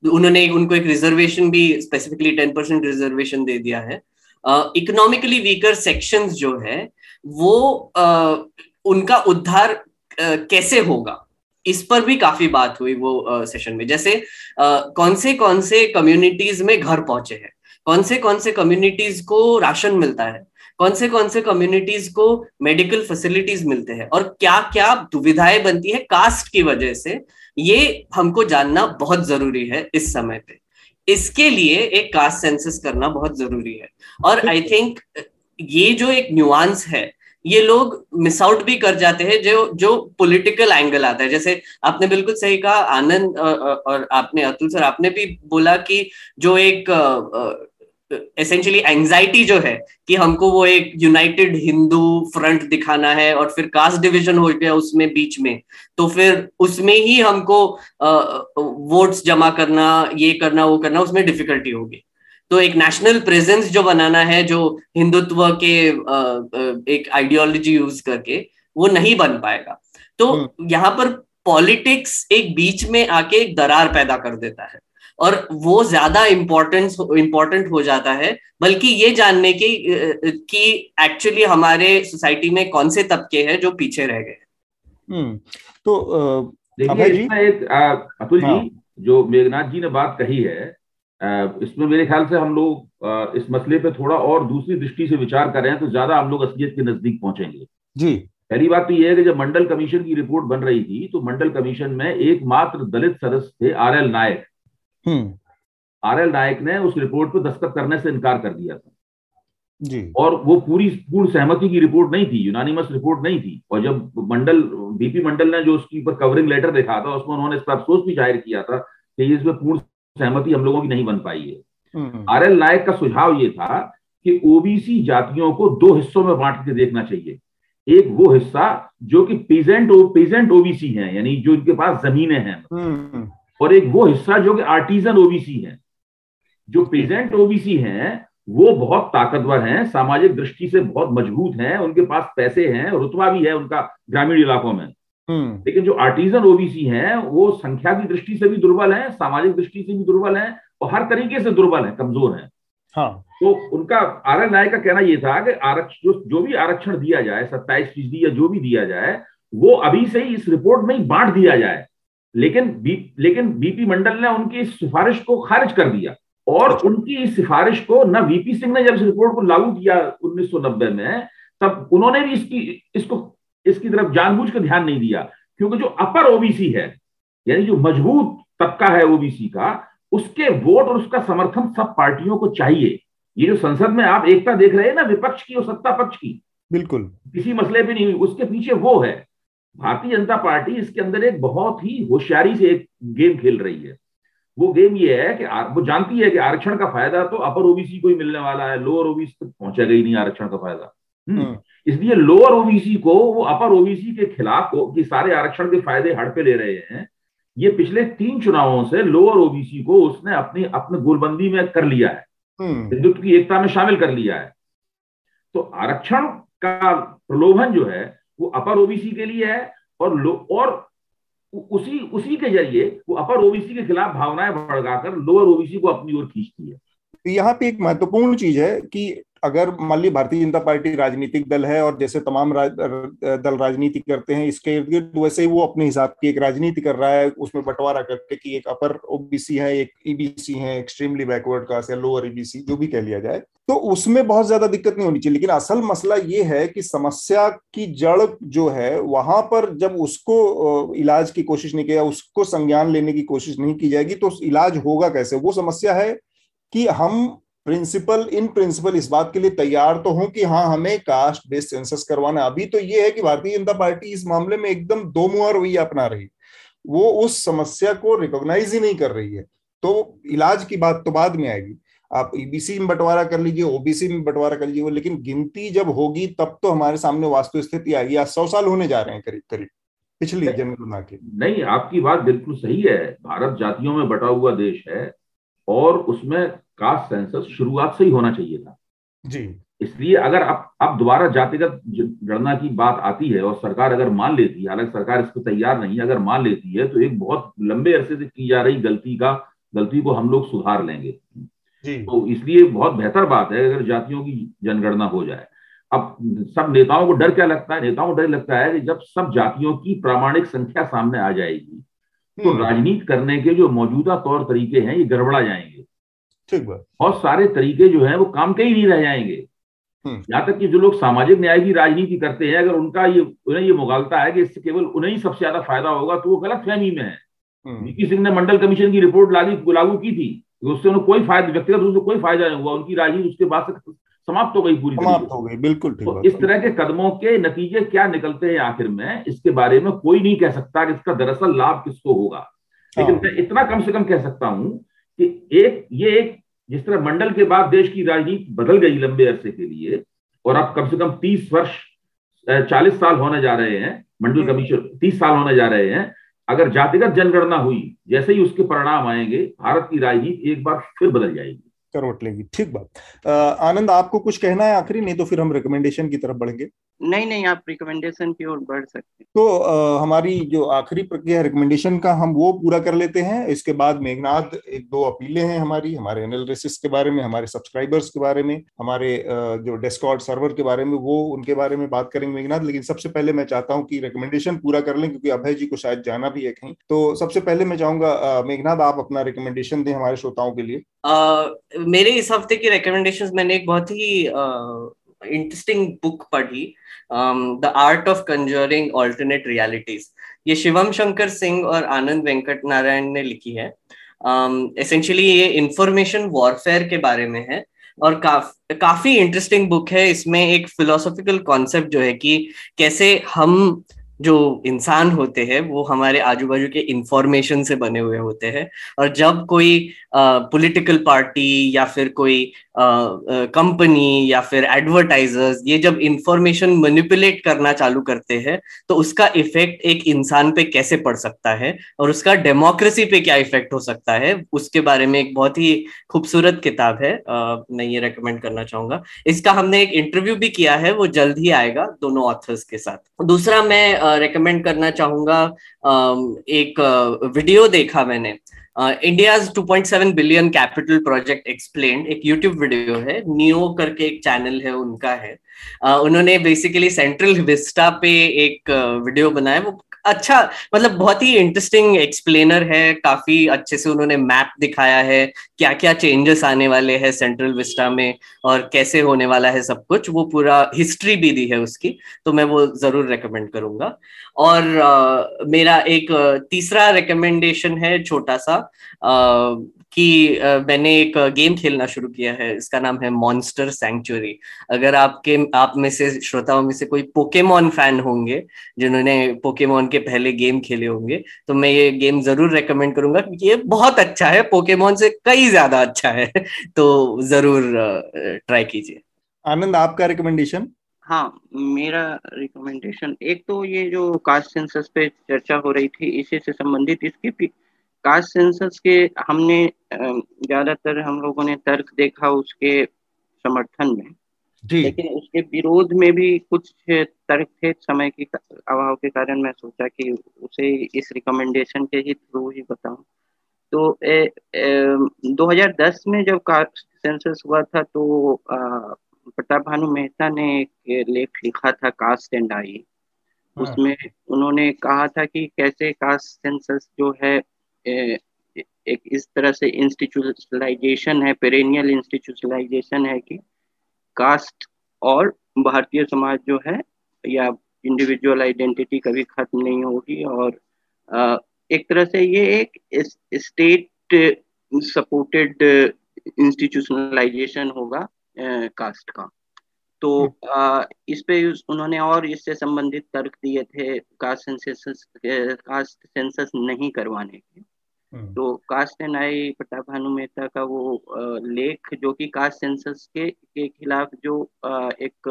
उन्होंने उनको एक रिजर्वेशन भी स्पेसिफिकली टेन परसेंट रिजर्वेशन दे दिया है। इकोनॉमिकली वीकर सेक्शंस जो है वो uh, उनका उद्धार कैसे होगा? इस पर भी काफ़ी बात हुई वो सेशन में। जैसे कौन से कौन से कम्युनिटीज में घर पहुँचे हैं? कौन से कौन से कम्युनिटीज को राशन मिलता है? कौन से कौन से कम्युनिटीज को मेडिकल फैसिलिटीज़ मिलते हैं? और क्या क्या दुविधाएँ बनती है कास्ट की वजह से? ये हमको जानना बहुत ज़रूरी है इस समय पे। इसके लिए एक कास्ट सेंसस करना बहुत ज़रूरी है। और आई थिंक ये जो एक न्यूआंस है ये लोग मिस आउट भी कर जाते हैं, जो जो पॉलिटिकल एंगल आता है। जैसे आपने बिल्कुल सही कहा, आनंद और आपने, अतुल सर, आपने भी बोला कि जो एक एसेंशियली एंजाइटी जो है कि हमको वो एक यूनाइटेड हिंदू फ्रंट दिखाना है और फिर कास्ट डिवीज़न हो गया उसमें बीच में तो फिर उसमें ही हमको वोट्स जमा करना, ये करना, वो करना उसमें डिफिकल्टी होगी। तो एक नेशनल प्रेजेंस जो बनाना है जो हिंदुत्व के एक आइडियोलॉजी यूज़ करके वो नहीं बन पाएगा तो हम्म। यहाँ पर पॉलिटिक्स एक बीच में आके एक दरार पैदा कर देता है और वो ज़्यादा इम्पोर्टेंस इम्पोर्टेंट हो जाता है बल्कि ये जानने की कि एक्चुअली हमारे सोसाइटी में कौन से तबके हैं जो पीछे रह गए हम्म, तो देखिए एक अतुल हाँ. जी जो मेघनाथ जी ने बात कही है इसमें मेरे ख्याल से हम लोग इस मसले पे थोड़ा और दूसरी दृष्टि से विचार कर रहे हैं तो ज़्यादा हम लोग असलियत के नज़दीक पहुँचेंगे। जी। पहली बात तो यह है कि जब मंडल कमीशन की रिपोर्ट बन रही थी तो मंडल कमीशन में एकमात्र दलित सदस्य थे आर एल नायक। हम्म। आर एल नायक ने उस रिपोर्ट पर दस्तखत करने से इनकार कर दिया था। जी। और वो पूरी पूर्ण सहमति की रिपोर्ट नहीं थी यूनानिमस रिपोर्ट नहीं थी। और जब मंडल बीपी मंडल ने जो उसकी ऊपर कवरिंग लेटर देखा था उसमें उन्होंने इस पर अफसोस भी ज़ाहिर किया था कि इसमें पूर्ण सहमति हम लोगों की नहीं बन पाई है हम्म। आर एल नायक का सुझाव ये था कि ओबीसी जातियों को दो हिस्सों में बांट के देखना चाहिए एक वो हिस्सा जो कि पेजेंट पेजेंट ओबीसी हैं यानी जो इनके पास जमीनें हैं हम्म। और एक वो हिस्सा जो कि आर्टिजन ओबीसी है जो पेजेंट ओबीसी हैं वो बहुत ताकतवर हैं सामाजिक दृष्टि से बहुत मज़बूत हैं उनके पास पैसे हैं रुतबा भी है उनका ग्रामीण इलाकों में। लेकिन जो आर्टिजन ओबीसी हैं वो संख्या की दृष्टि से भी दुर्बल है सामाजिक दृष्टि से भी दुर्बल है और हर तरीके से दुर्बल है कमज़ोर है। हाँ। तो उनका आर एन नायक का कहना यह था कि आरक्षण जो, जो भी आरक्षण दिया जाए सत्ताईस फ़ीसदी या जो भी दिया जाए वो अभी से ही इस रिपोर्ट में ही बांट दिया जाए। लेकिन बी, लेकिन बीपी मंडल ने उनकी इस सिफारिश को खारिज कर दिया और अच्छा। उनकी इस सिफारिश को न वीपी सिंह ने जब इस रिपोर्ट को लागू किया 1990 में तब उन्होंने भी इसकी इसको इसकी तरफ़ जानबूझ कर ध्यान नहीं दिया क्योंकि जो अपर ओबीसी है यानी जो मज़बूत तबका है ओबीसी का उसके वोट और उसका समर्थन सब पार्टियों को चाहिए। ये जो संसद में आप एकता देख रहे हैं ना विपक्ष की और सत्ता पक्ष की बिल्कुल। किसी मसले पे नहीं उसके पीछे वो है। भारतीय जनता पार्टी इसके अंदर एक बहुत ही होशियारी से एक गेम खेल रही है। वो गेम ये है कि वो जानती है कि आरक्षण का फ़ायदा तो अपर ओबीसी को ही मिलने वाला है लोअर ओबीसी तक पहुंचेगा ही नहीं आरक्षण का फ़ायदा। इसलिए लोअर ओबीसी को वो अपर ओबीसी के खिलाफ को कि सारे आरक्षण के फ़ायदे हड़पे ले रहे हैं ये पिछले तीन चुनावों से लोअर ओबीसी को उसने अपनी अपने गोलबंदी में कर लिया है। हिंदुत्व की एकता में शामिल कर लिया है। तो आरक्षण का प्रलोभन जो है वो अपर ओबीसी के लिए है और लो और उसी उसी के ज़रिए वो अपर ओबीसी के खिलाफ भावनाएँ भड़काकर लोअर ओबीसी को अपनी ओर खींचती है। तो यहाँ पे एक महत्वपूर्ण चीज़ है कि अगर मान ली भारतीय जनता पार्टी राजनीतिक दल है और जैसे तमाम राज, दल राजनीति करते हैं इसके इर्द गिर्द वैसे ही वो अपने हिसाब की एक राजनीति कर रहा है उसमें बंटवारा करके कि एक अपर ओबीसी है एक ईबीसी है एक्सट्रीमली बैकवर्ड कास्ट या लोअर ईबीसी जो भी कह लिया जाए तो उसमें बहुत ज़्यादा दिक्कत नहीं होनी चाहिए। लेकिन असल मसला ये है कि समस्या की जड़ जो है वहाँ पर जब उसको इलाज की कोशिश नहीं किया उसको संज्ञान लेने की कोशिश नहीं की जाएगी तो इलाज होगा कैसे? वो समस्या है कि हम प्रिंसिपल इन प्रिंसिपल इस बात के लिए तैयार तो हूँ कि हाँ हमें कास्ट बेस्ड सेंसस करवाना अभी तो ये है कि भारतीय जनता पार्टी इस मामले में एकदम दो मुआ रवैया अपना रही। वो उस समस्या को रिकॉग्नाइज ही नहीं कर रही है। तो इलाज की बात तो बाद में आएगी। आप ईबीसी में बंटवारा कर लीजिए ओबीसी में बंटवारा कर लीजिए लेकिन गिनती जब होगी तब तो हमारे सामने वास्तु स्थिति आएगी। आज सौ साल होने जा रहे हैं करीब करीब पिछली जनगणना के। नहीं आपकी बात बिल्कुल सही है। भारत जातियों में बटा हुआ देश है और उसमें कास्ट सेंसस शुरुआत से ही होना चाहिए था। जी। इसलिए अगर अब अब दोबारा जातिगत गणना की बात आती है और सरकार अगर मान लेती है हालाँकि सरकार इस पर तैयार नहीं अगर मान लेती है तो एक बहुत लंबे अरसे से की जा रही गलती का गलती को हम लोग सुधार लेंगे। जी। तो इसलिए बहुत बेहतर बात है अगर जातियों की जनगणना हो जाए। अब सब नेताओं को डर क्या लगता है? नेताओं को डर लगता है कि जब सब जातियों की प्रामाणिक संख्या सामने आ जाएगी तो हम्म। राजनीति करने के जो मौजूदा तौर तरीके हैं ये गड़बड़ा जाएँगे। ठीक बात बहुत सारे तरीके जो है वो काम के ही नहीं रह जाएँगे हम्म। यहाँ तक कि जो लोग सामाजिक न्याय की राजनीति करते हैं अगर उनका ये उन्हें ये मुगालता है कि इससे केवल उन्हें ही सबसे ज़्यादा फ़ायदा होगा तो वो गलत फहमी में है हम्म। वीपी सिंह ने मंडल कमीशन की रिपोर्ट लागू लागू की थी उससे उन्हें कोई फ़ायदा व्यक्तिगत रूप से कोई फ़ायदा नहीं हुआ उनकी राजनीति उसके बाद से समाप्त हो गई पूरी समाप्त हो गई बिल्कुल ठीक तो इस तरह के कदमों के नतीजे क्या निकलते हैं आखिर में इसके बारे में कोई नहीं कह सकता कि इसका दरअसल लाभ किसको होगा लेकिन हाँ। मैं इतना कम से कम कह सकता हूँ कि एक ये एक जिस तरह मंडल के बाद देश की राजनीति बदल गई लंबे अरसे के लिए और अब कम से कम तीस वर्ष चालीस साल होने जा रहे हैं मंडल हम्म। कमीशन तीस साल होने जा रहे हैं अगर जातिगत जनगणना हुई जैसे ही उसके परिणाम आएँगे भारत की राजनीति एक बार फिर बदल जाएगी करवट लेगी। ठीक बात। आनंद आपको कुछ कहना है आखिरी? नहीं तो फिर हम रिकमेंडेशन की तरफ़ बढ़ेंगे। नहीं नहीं आप रिकमेंडेशन की ओर बढ़ सकते हैं। तो आ, हमारी जो आखिरी प्रक्रिया रिकमेंडेशन का हम वो पूरा कर लेते हैं। इसके बाद मेघनाथ एक दो अपीलें हैं हमारी हमारे एनालिसिस के बारे में हमारे सब्सक्राइबर्स के बारे में हमारे जो डेस्कॉर्ड सर्वर के बारे में वो उनके बारे में बात करेंगे मेघनाथ लेकिन सबसे पहले मैं चाहता हूँ कि रिकमेंडेशन पूरा कर लें क्योंकि अभय जी को शायद जाना भी है कहीं। तो सबसे पहले मैं चाहूँगा मेघनाथ आप अपना रिकमेंडेशन दें हमारे श्रोताओं के लिए। मेरे इस हफ़्ते की रिकमेंडेशन मैंने एक बहुत ही इंटरेस्टिंग बुक पढ़ी the art of conjuring alternate realities ये शिवम शंकर सिंह और आनंद वेंकट नारायण ने लिखी है। एसेंशियली um, ये इंफॉर्मेशन वॉरफेयर के बारे में है और काफ, काफ़ी इंटरेस्टिंग बुक है। इसमें एक फिलोसॉफिकल कॉन्सेप्ट जो है कि कैसे हम जो इंसान होते हैं वो हमारे आजू बाजू के इंफॉर्मेशन से बने हुए होते हैं। और जब कोई पॉलिटिकल पार्टी या फिर कोई कंपनी या फिर एडवर्टाइजर्स ये जब इंफॉर्मेशन मैनिपुलेट करना चालू करते हैं तो उसका इफ़ेक्ट एक इंसान पे कैसे पड़ सकता है और उसका डेमोक्रेसी पे क्या इफ़ेक्ट हो सकता है उसके बारे में एक बहुत ही खूबसूरत किताब है आ, मैं ये रेकमेंड करना चाहूँगा। इसका हमने एक इंटरव्यू भी किया है वो जल्द ही आएगा दोनों ऑथर्स के साथ। दूसरा मैं रेकमेंड करना चाहूँगा एक वीडियो देखा मैंने। India two point seven billion capital project explain एक यूट्यूब वीडियो है नियो करके एक चैनल है उनका है। uh, उन्होंने बेसिकली सेंट्रल विस्टा पे एक वीडियो बनाया वो अच्छा मतलब बहुत ही इंटरेस्टिंग एक्सप्लेनर है काफ़ी अच्छे से उन्होंने मैप दिखाया है क्या क्या चेंजेस आने वाले हैं सेंट्रल विस्टा में और कैसे होने वाला है सब कुछ वो पूरा हिस्ट्री भी दी है उसकी तो मैं वो ज़रूर रेकमेंड करूँगा। और आ, मेरा एक तीसरा रिकमेंडेशन है छोटा सा आ, कि मैंने एक गेम खेलना शुरू किया है इसका नाम है मॉन्स्टर सेंचुरी अगर आपके आप में से श्रोताओं में से कोई पोकेमोन फ़ैन होंगे जिन्होंने पोकेमोन के पहले गेम खेले होंगे तो मैं ये गेम ज़रूर रेकमेंड करूँगा क्योंकि ये बहुत अच्छा है पोकेमोन से कई ज़्यादा अच्छा है तो ज़रूर ट्राई कीजिए। आनंद आपका रिकमेंडेशन हाँ मेरा रिकमेंडेशन एक तो ये जो कास्ट सेंसस पे चर्चा हो रही थी इसी से संबंधित इसके कास्ट सेंसस के हमने ज़्यादातर हम लोगों ने तर्क देखा उसके समर्थन में। जी। लेकिन उसके विरोध में भी कुछ तर्क थे समय के अभाव के कारण मैं सोचा कि उसे इस रिकमेंडेशन के ही थ्रू ही बताऊँ। तो ए, ए, 2010 में जब कास्ट सेंसस हुआ था तो प्रताप भानु मेहता ने एक लेख लिखा था कास्ट एंड आई। उसमें उन्होंने कहा था कि कैसे कास्ट सेंसस जो है एक इस तरह से इंस्टीट्यूशनलाइजेशन है पेरेनियल इंस्टीट्यूशनलाइजेशन है कि कास्ट और भारतीय समाज जो है या इंडिविजुअल आइडेंटिटी कभी खत्म नहीं होगी और एक तरह से ये एक स्टेट सपोर्टेड इंस्टीट्यूशनलाइजेशन होगा कास्ट का तो आ, इस पे उन्होंने और इससे संबंधित तर्क दिए थे कास्ट सेंसस कास्ट सेंसस नहीं करवाने के हम्म। तो caste and I Pratap Bhanu Mehta का वो लेख जो कि कास्ट सेंसस के के खिलाफ जो एक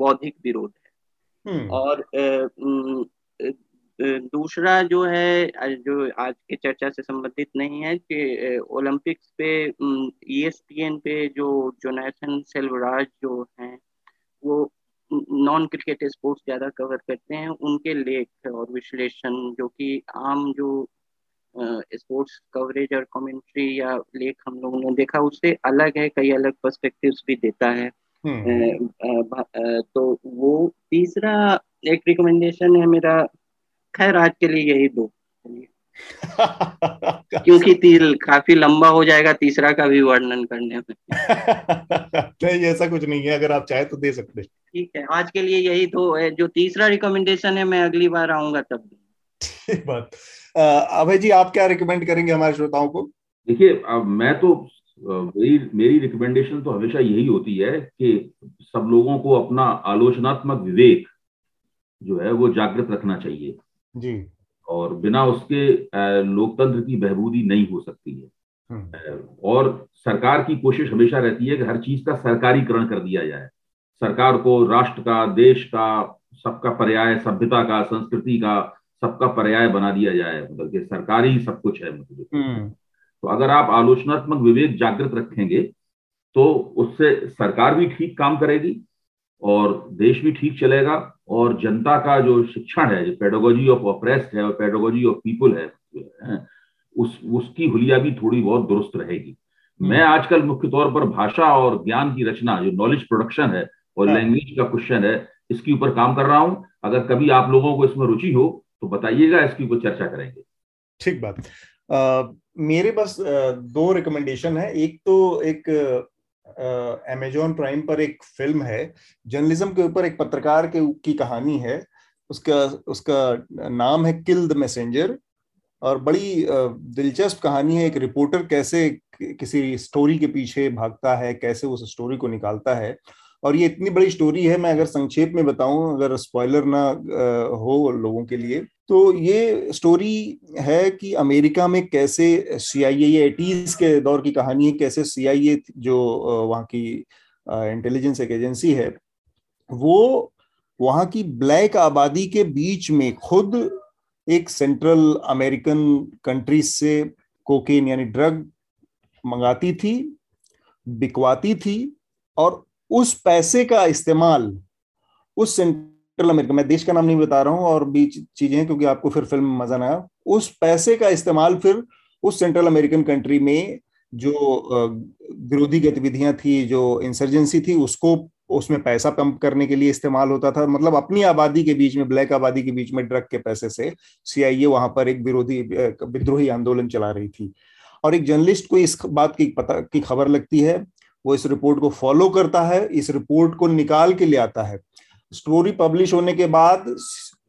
बौद्धिक विरोध है। हम्म। और दूसरा जो है जो आज की चर्चा से संबंधित नहीं है कि ओलंपिक्स पे ईएसपीएन पे जो जोनाथन सेल्वराज जो हैं वो नॉन क्रिकेट स्पोर्ट्स ज़्यादा कवर करते हैं। उनके लेख और विश्लेषण जो कि आम जो स्पोर्ट्स कवरेज और कमेंट्री या लेख हम लोगों ने देखा उससे अलग है कई अलग पर्सपेक्टिव्स भी देता है। हम्म। तो वो तीसरा एक रिकमेंडेशन है मेरा खैर आज के लिए यही दो। क्योंकि [laughs] तीर काफ़ी लंबा हो जाएगा तीसरा का भी वर्णन करने में। [laughs] नहीं ऐसा कुछ नहीं है अगर आप चाहे तो दे सकते हैं। ठीक है आज के लिए यही दो है जो तीसरा रिकमेंडेशन है मैं अगली बार आऊँगा तब। बात। अभय जी आप क्या रिकमेंड करेंगे हमारे श्रोताओं को? देखिए मैं तो मेरी मेरी रिकमेंडेशन तो हमेशा यही होती है कि सब लोगों को अपना आलोचनात्मक विवेक जो है वो जागृत रखना चाहिए। जी। और बिना उसके लोकतंत्र की बहबूदी नहीं हो सकती है। हम्म। और सरकार की कोशिश हमेशा रहती है कि हर चीज़ का सरकारीकरण कर दिया जाए। सरकार को राष्ट्र का देश का सबका पर्याय सभ्यता का संस्कृति का सबका पर्याय बना दिया जाए मतलब कि सरकारी सब कुछ है मतलब हम्म। तो अगर आप आलोचनात्मक विवेक जागृत रखेंगे तो उससे सरकार भी ठीक काम करेगी और देश भी ठीक चलेगा और जनता का जो शिक्षण है जो पेडोगोजी ऑफ़ ऑपरेस्ट है और पेडोगोजी ऑफ़ पीपुल है उस उसकी हुलिया भी थोड़ी बहुत दुरुस्त रहेगी हम्म। मैं आजकल मुख्य तौर पर भाषा और ज्ञान की रचना जो नॉलेज प्रोडक्शन है और लैंग्वेज हाँ। का क्वेश्चन है इसके ऊपर काम कर रहा हूँ अगर कभी आप लोगों को इसमें रुचि हो तो बताइएगा इसके ऊपर चर्चा करेंगे। ठीक बात। आ, मेरे पास दो रिकमेंडेशन है। एक तो एक अमेजोन प्राइम पर एक फ़िल्म है जर्नलिज्म के ऊपर एक पत्रकार के की कहानी है। उसका उसका नाम है किल द मैसेंजर और बड़ी दिलचस्प कहानी है। एक रिपोर्टर कैसे किसी स्टोरी के पीछे भागता है कैसे उस स्टोरी को निकालता है। और ये इतनी बड़ी स्टोरी है, मैं अगर संक्षेप में बताऊँ, अगर स्पॉइलर ना हो लोगों के लिए तो ये स्टोरी है कि अमेरिका में कैसे सी आई ए एटीज के दौर की कहानी है, कैसे सी आई ए जो वहाँ की इंटेलिजेंस एक एजेंसी है, वो वहाँ की ब्लैक आबादी के बीच में खुद एक सेंट्रल अमेरिकन कंट्रीज़ से कोकेन यानी ड्रग मंगाती थी, बिकवाती थी और उस पैसे का इस्तेमाल उस सेंट्रल अमेरिका मैं देश का नाम नहीं बता रहा हूँ और भी चीज़ें क्योंकि आपको फिर फ़िल्म में मज़ा ना आया उस पैसे का इस्तेमाल फिर उस सेंट्रल अमेरिकन कंट्री में जो विरोधी गतिविधियाँ थी, जो इंसर्जेंसी थी, उसको उसमें पैसा पंप करने के लिए इस्तेमाल होता था। मतलब अपनी आबादी के बीच में ब्लैक आबादी के बीच में ड्रग के पैसे से सीआईए वहाँ पर एक विरोधी विद्रोही आंदोलन चला रही थी। और एक जर्नलिस्ट को इस बात की पता, की खबर लगती है वो इस रिपोर्ट को फॉलो करता है, इस रिपोर्ट को निकाल के ले आता है। स्टोरी पब्लिश होने के बाद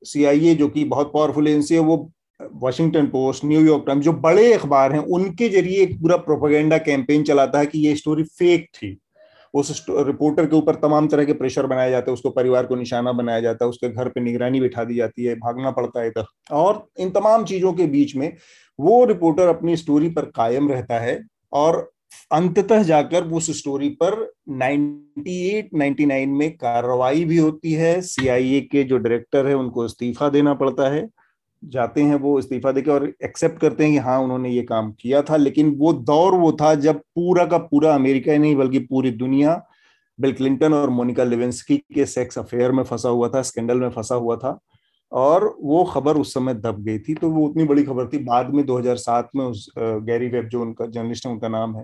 सीआईए जो कि बहुत पावरफुल एजेंसी है, वो वॉशिंगटन पोस्ट न्यूयॉर्क टाइम्स जो बड़े अखबार हैं, उनके ज़रिए एक पूरा प्रोपेगेंडा कैंपेन चलाता है कि ये स्टोरी फेक थी। उस रिपोर्टर के ऊपर तमाम तरह के प्रेशर बनाए जाते हैं, उसको परिवार को निशाना बनाया जाता है, उसके घर पे निगरानी बिठा दी जाती है, भागना पड़ता है इधर। और इन तमाम चीज़ों के बीच में वो रिपोर्टर अपनी स्टोरी पर कायम रहता है और अंततः जाकर उस स्टोरी पर 98 99 में कार्रवाई भी होती है। सीआईए के जो डायरेक्टर है, उनको इस्तीफा देना पड़ता है। जाते हैं वो इस्तीफा देकर और एक्सेप्ट करते हैं कि हाँ उन्होंने ये काम किया था। लेकिन वो दौर वो था जब पूरा का पूरा अमेरिका ही नहीं, बल्कि पूरी दुनिया, बिल क्लिंटन और मोनिका लिवेंस्की के सेक्स अफेयर में फंसा हुआ था, स्कैंडल में फंसा हुआ था। और वो खबर उस समय दब गई थी। तो वो उतनी बड़ी खबर थी। बाद में 2007 में उस गैरी वेब जो उनका, जर्नलिस्ट है, उनका नाम है।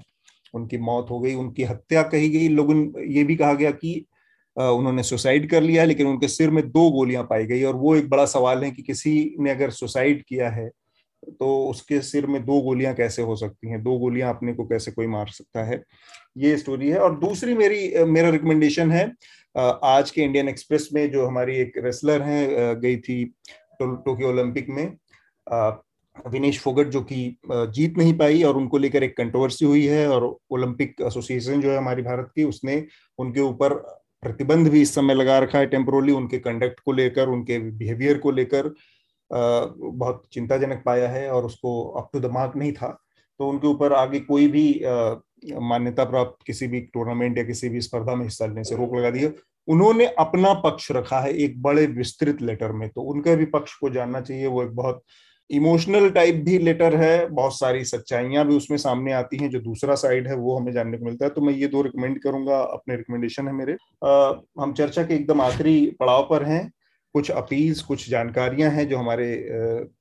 उनकी मौत हो गई, उनकी हत्या कही गई। लोगों ये भी कहा गया कि उन्होंने सुसाइड कर लिया, लेकिन उनके सिर में दो गोलियाँ पाई गई और वो एक बड़ा सवाल है कि किसी ने अगर सुसाइड किया है तो उसके सिर में दो गोलियाँ कैसे हो सकती हैं? दो गोलियाँ अपने को कैसे कोई मार सकता है? ये स्टोरी है। और दूसरी मेरी मेरा रिकमेंडेशन है आज के इंडियन एक्सप्रेस में जो हमारी एक रेसलर है गई थी टोक्यो ओलंपिक में विनेश फोगट जो कि जीत नहीं पाई और उनको लेकर एक कंट्रोवर्सी हुई है और ओलंपिक एसोसिएशन जो है हमारी भारत की, उसने उनके ऊपर प्रतिबंध भी इस समय लगा रखा है टेम्पोरली उनके कंडक्ट को लेकर, उनके बिहेवियर को लेकर बहुत चिंताजनक पाया है और उसको अप टू द मार्क नहीं था। तो उनके ऊपर आगे कोई भी मान्यता प्राप्त किसी भी टूर्नामेंट या किसी भी स्पर्धा में हिस्सा लेने से रोक लगा दी है। उन्होंने अपना पक्ष रखा है एक बड़े विस्तृत लेटर में तो उनका भी पक्ष को जानना चाहिए, वो एक बहुत इमोशनल टाइप भी लेटर है बहुत सारी सच्चाइयाँ भी उसमें सामने आती हैं जो दूसरा साइड है वो हमें जानने को मिलता है। तो मैं ये दो रिकमेंड करूँगा अपने रिकमेंडेशन है मेरे। आ, हम चर्चा के एकदम आखिरी पड़ाव पर हैं। कुछ अपील्स कुछ जानकारियाँ हैं जो हमारे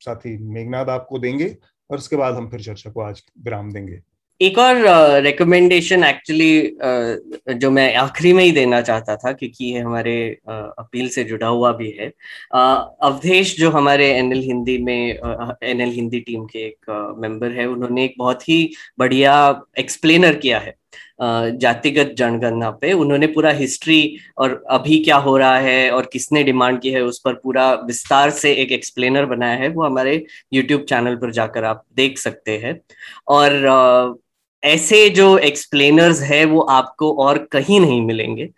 साथी मेघनाथ आपको देंगे और उसके बाद हम फिर चर्चा को आज विराम देंगे। एक और रिकमेंडेशन uh, एक्चुअली uh, जो मैं आखिरी में ही देना चाहता था क्योंकि ये हमारे uh, अपील से जुड़ा हुआ भी है। uh, अवधेश जो हमारे एनएल हिंदी में एनएल uh, हिंदी टीम के एक मेंबर uh, है उन्होंने एक बहुत ही बढ़िया एक्सप्लेनर किया है जातिगत जनगणना पे। उन्होंने पूरा हिस्ट्री और अभी क्या हो रहा है और किसने डिमांड की है उस पर पूरा विस्तार से एक एक्सप्लेनर बनाया है। वो हमारे यूट्यूब चैनल पर जाकर आप देख सकते हैं। और ऐसे जो एक्सप्लेनर्स है, वो आपको और कहीं नहीं मिलेंगे।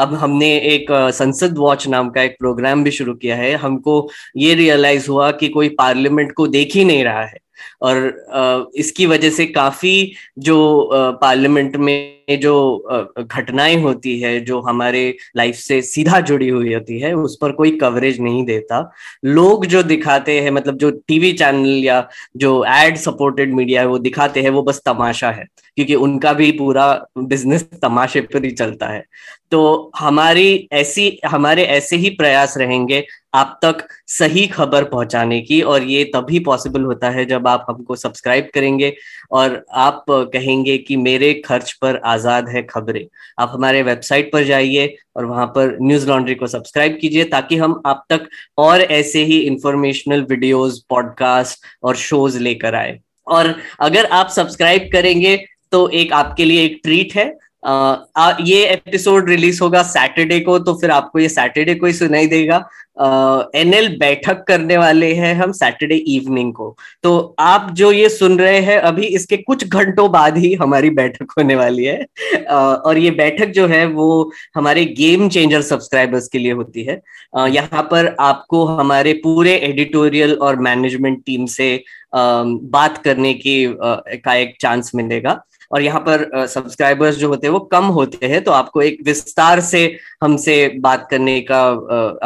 अब हमने एक संसद वॉच नाम का एक प्रोग्राम भी शुरू किया है। हमको ये रियलाइज़ हुआ कि कोई पार्लियामेंट को देख ही नहीं रहा है। और इसकी वजह से काफ़ी जो पार्लियामेंट में जो घटनाएँ होती है, जो हमारे लाइफ से सीधा जुड़ी हुई होती है, उस पर कोई कवरेज नहीं देता। लोग जो दिखाते हैं मतलब जो टीवी चैनल या जो एड सपोर्टेड मीडिया है, वो दिखाते हैं, वो बस तमाशा है, क्योंकि उनका भी पूरा बिज़नेस तमाशे पर ही चलता है। तो हमारी ऐसी, हमारे ऐसे ही प्रयास रहेंगे आप तक सही खबर पहुँचाने की, और ये तभी पॉसिबल होता है जब आप हमको सब्सक्राइब करेंगे, और आप कहेंगे कि मेरे खर्च पर आज़ाद है खबरें। आप हमारे वेबसाइट पर जाइए और वहाँ पर न्यूज़ लॉन्ड्री को सब्सक्राइब कीजिए ताकि हम आप तक और ऐसे ही इंफॉर्मेशनल वीडियोस पॉडकास्ट और शोज़ लेकर आए। और अगर आप सब्सक्राइब करेंगे तो एक आपके लिए एक ट्रीट है। आ, ये एपिसोड रिलीज़ होगा सैटरडे को तो फिर आपको ये सैटरडे को ही सुनाई देगा। एनएल बैठक करने वाले हैं हम सैटरडे इवनिंग को। तो आप जो ये सुन रहे हैं अभी इसके कुछ घंटों बाद ही हमारी बैठक होने वाली है। आ, और ये बैठक जो है वो हमारे गेम चेंजर सब्सक्राइबर्स के लिए होती है। uh, यहाँ पर आपको हमारे पूरे एडिटोरियल और मैनेजमेंट टीम से बात करने की का एक चांस मिलेगा। और यहाँ पर सब्सक्राइबर्स जो होते हैं वो कम होते हैं तो आपको एक विस्तार से हमसे बात करने का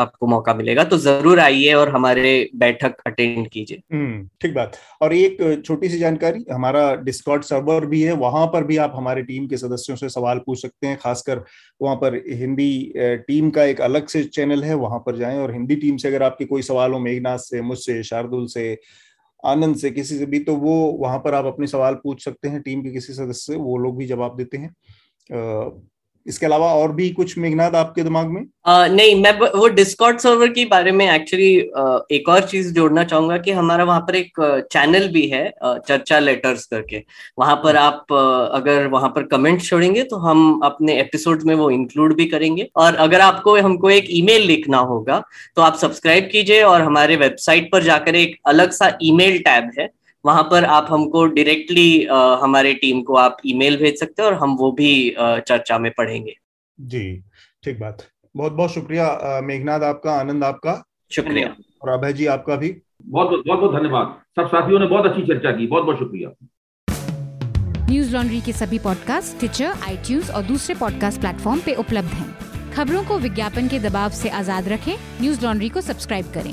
आपको मौका मिलेगा तो ज़रूर आइए और हमारे बैठक अटेंड कीजिए। हम्म, ठीक बात। और एक छोटी सी जानकारी हमारा डिस्कॉर्ड सर्वर भी है वहाँ पर भी आप हमारे टीम के सदस्यों से सवाल पूछ सकते हैं खासकर वहाँ पर हिंदी टीम का एक अलग से चैनल है वहाँ पर जाएँ और हिंदी टीम से अगर आपके कोई सवाल हो मेघनाथ से मुझसे शार्दुल से आनंद से, किसी से भी तो वो वहाँ पर आप अपने सवाल पूछ सकते हैं, टीम के किसी सदस्य से, वो लोग भी जवाब देते हैं। इसके अलावा और भी कुछ मेघनाथ आपके दिमाग में? आ, नहीं मैं वो डिस्कॉर्ड सर्वर के बारे में एक्चुअली एक और चीज़ जोड़ना चाहूँगा कि हमारा वहाँ पर एक चैनल भी है चर्चा लेटर्स करके। वहाँ पर आप अगर वहाँ पर कमेंट छोड़ेंगे तो हम अपने एपिसोड में वो इंक्लूड भी करेंगे। और अगर आपको हमको एक ईमेल लिखना होगा तो आप सब्सक्राइब कीजिए और हमारे वेबसाइट पर जाकर एक अलग सा ईमेल टैब है वहाँ पर आप हमको डायरेक्टली हमारे टीम को आप ईमेल भेज सकते हैं और हम वो भी चर्चा में पढ़ेंगे। जी ठीक बात। बहुत बहुत शुक्रिया मेघनाथ आपका आनंद आपका। शुक्रिया। और अभय जी आपका भी। बहुत बहुत बहुत धन्यवाद। सब साथियों ने बहुत अच्छी चर्चा की बहुत बहुत शुक्रिया। न्यूज़ लॉन्ड्री के सभी पॉडकास्ट ट्विटर आई और दूसरे पॉडकास्ट प्लेटफॉर्म पे उपलब्ध हैं। खबरों को विज्ञापन के दबाव से आज़ाद रखें न्यूज़ लॉन्ड्री को सब्सक्राइब करें।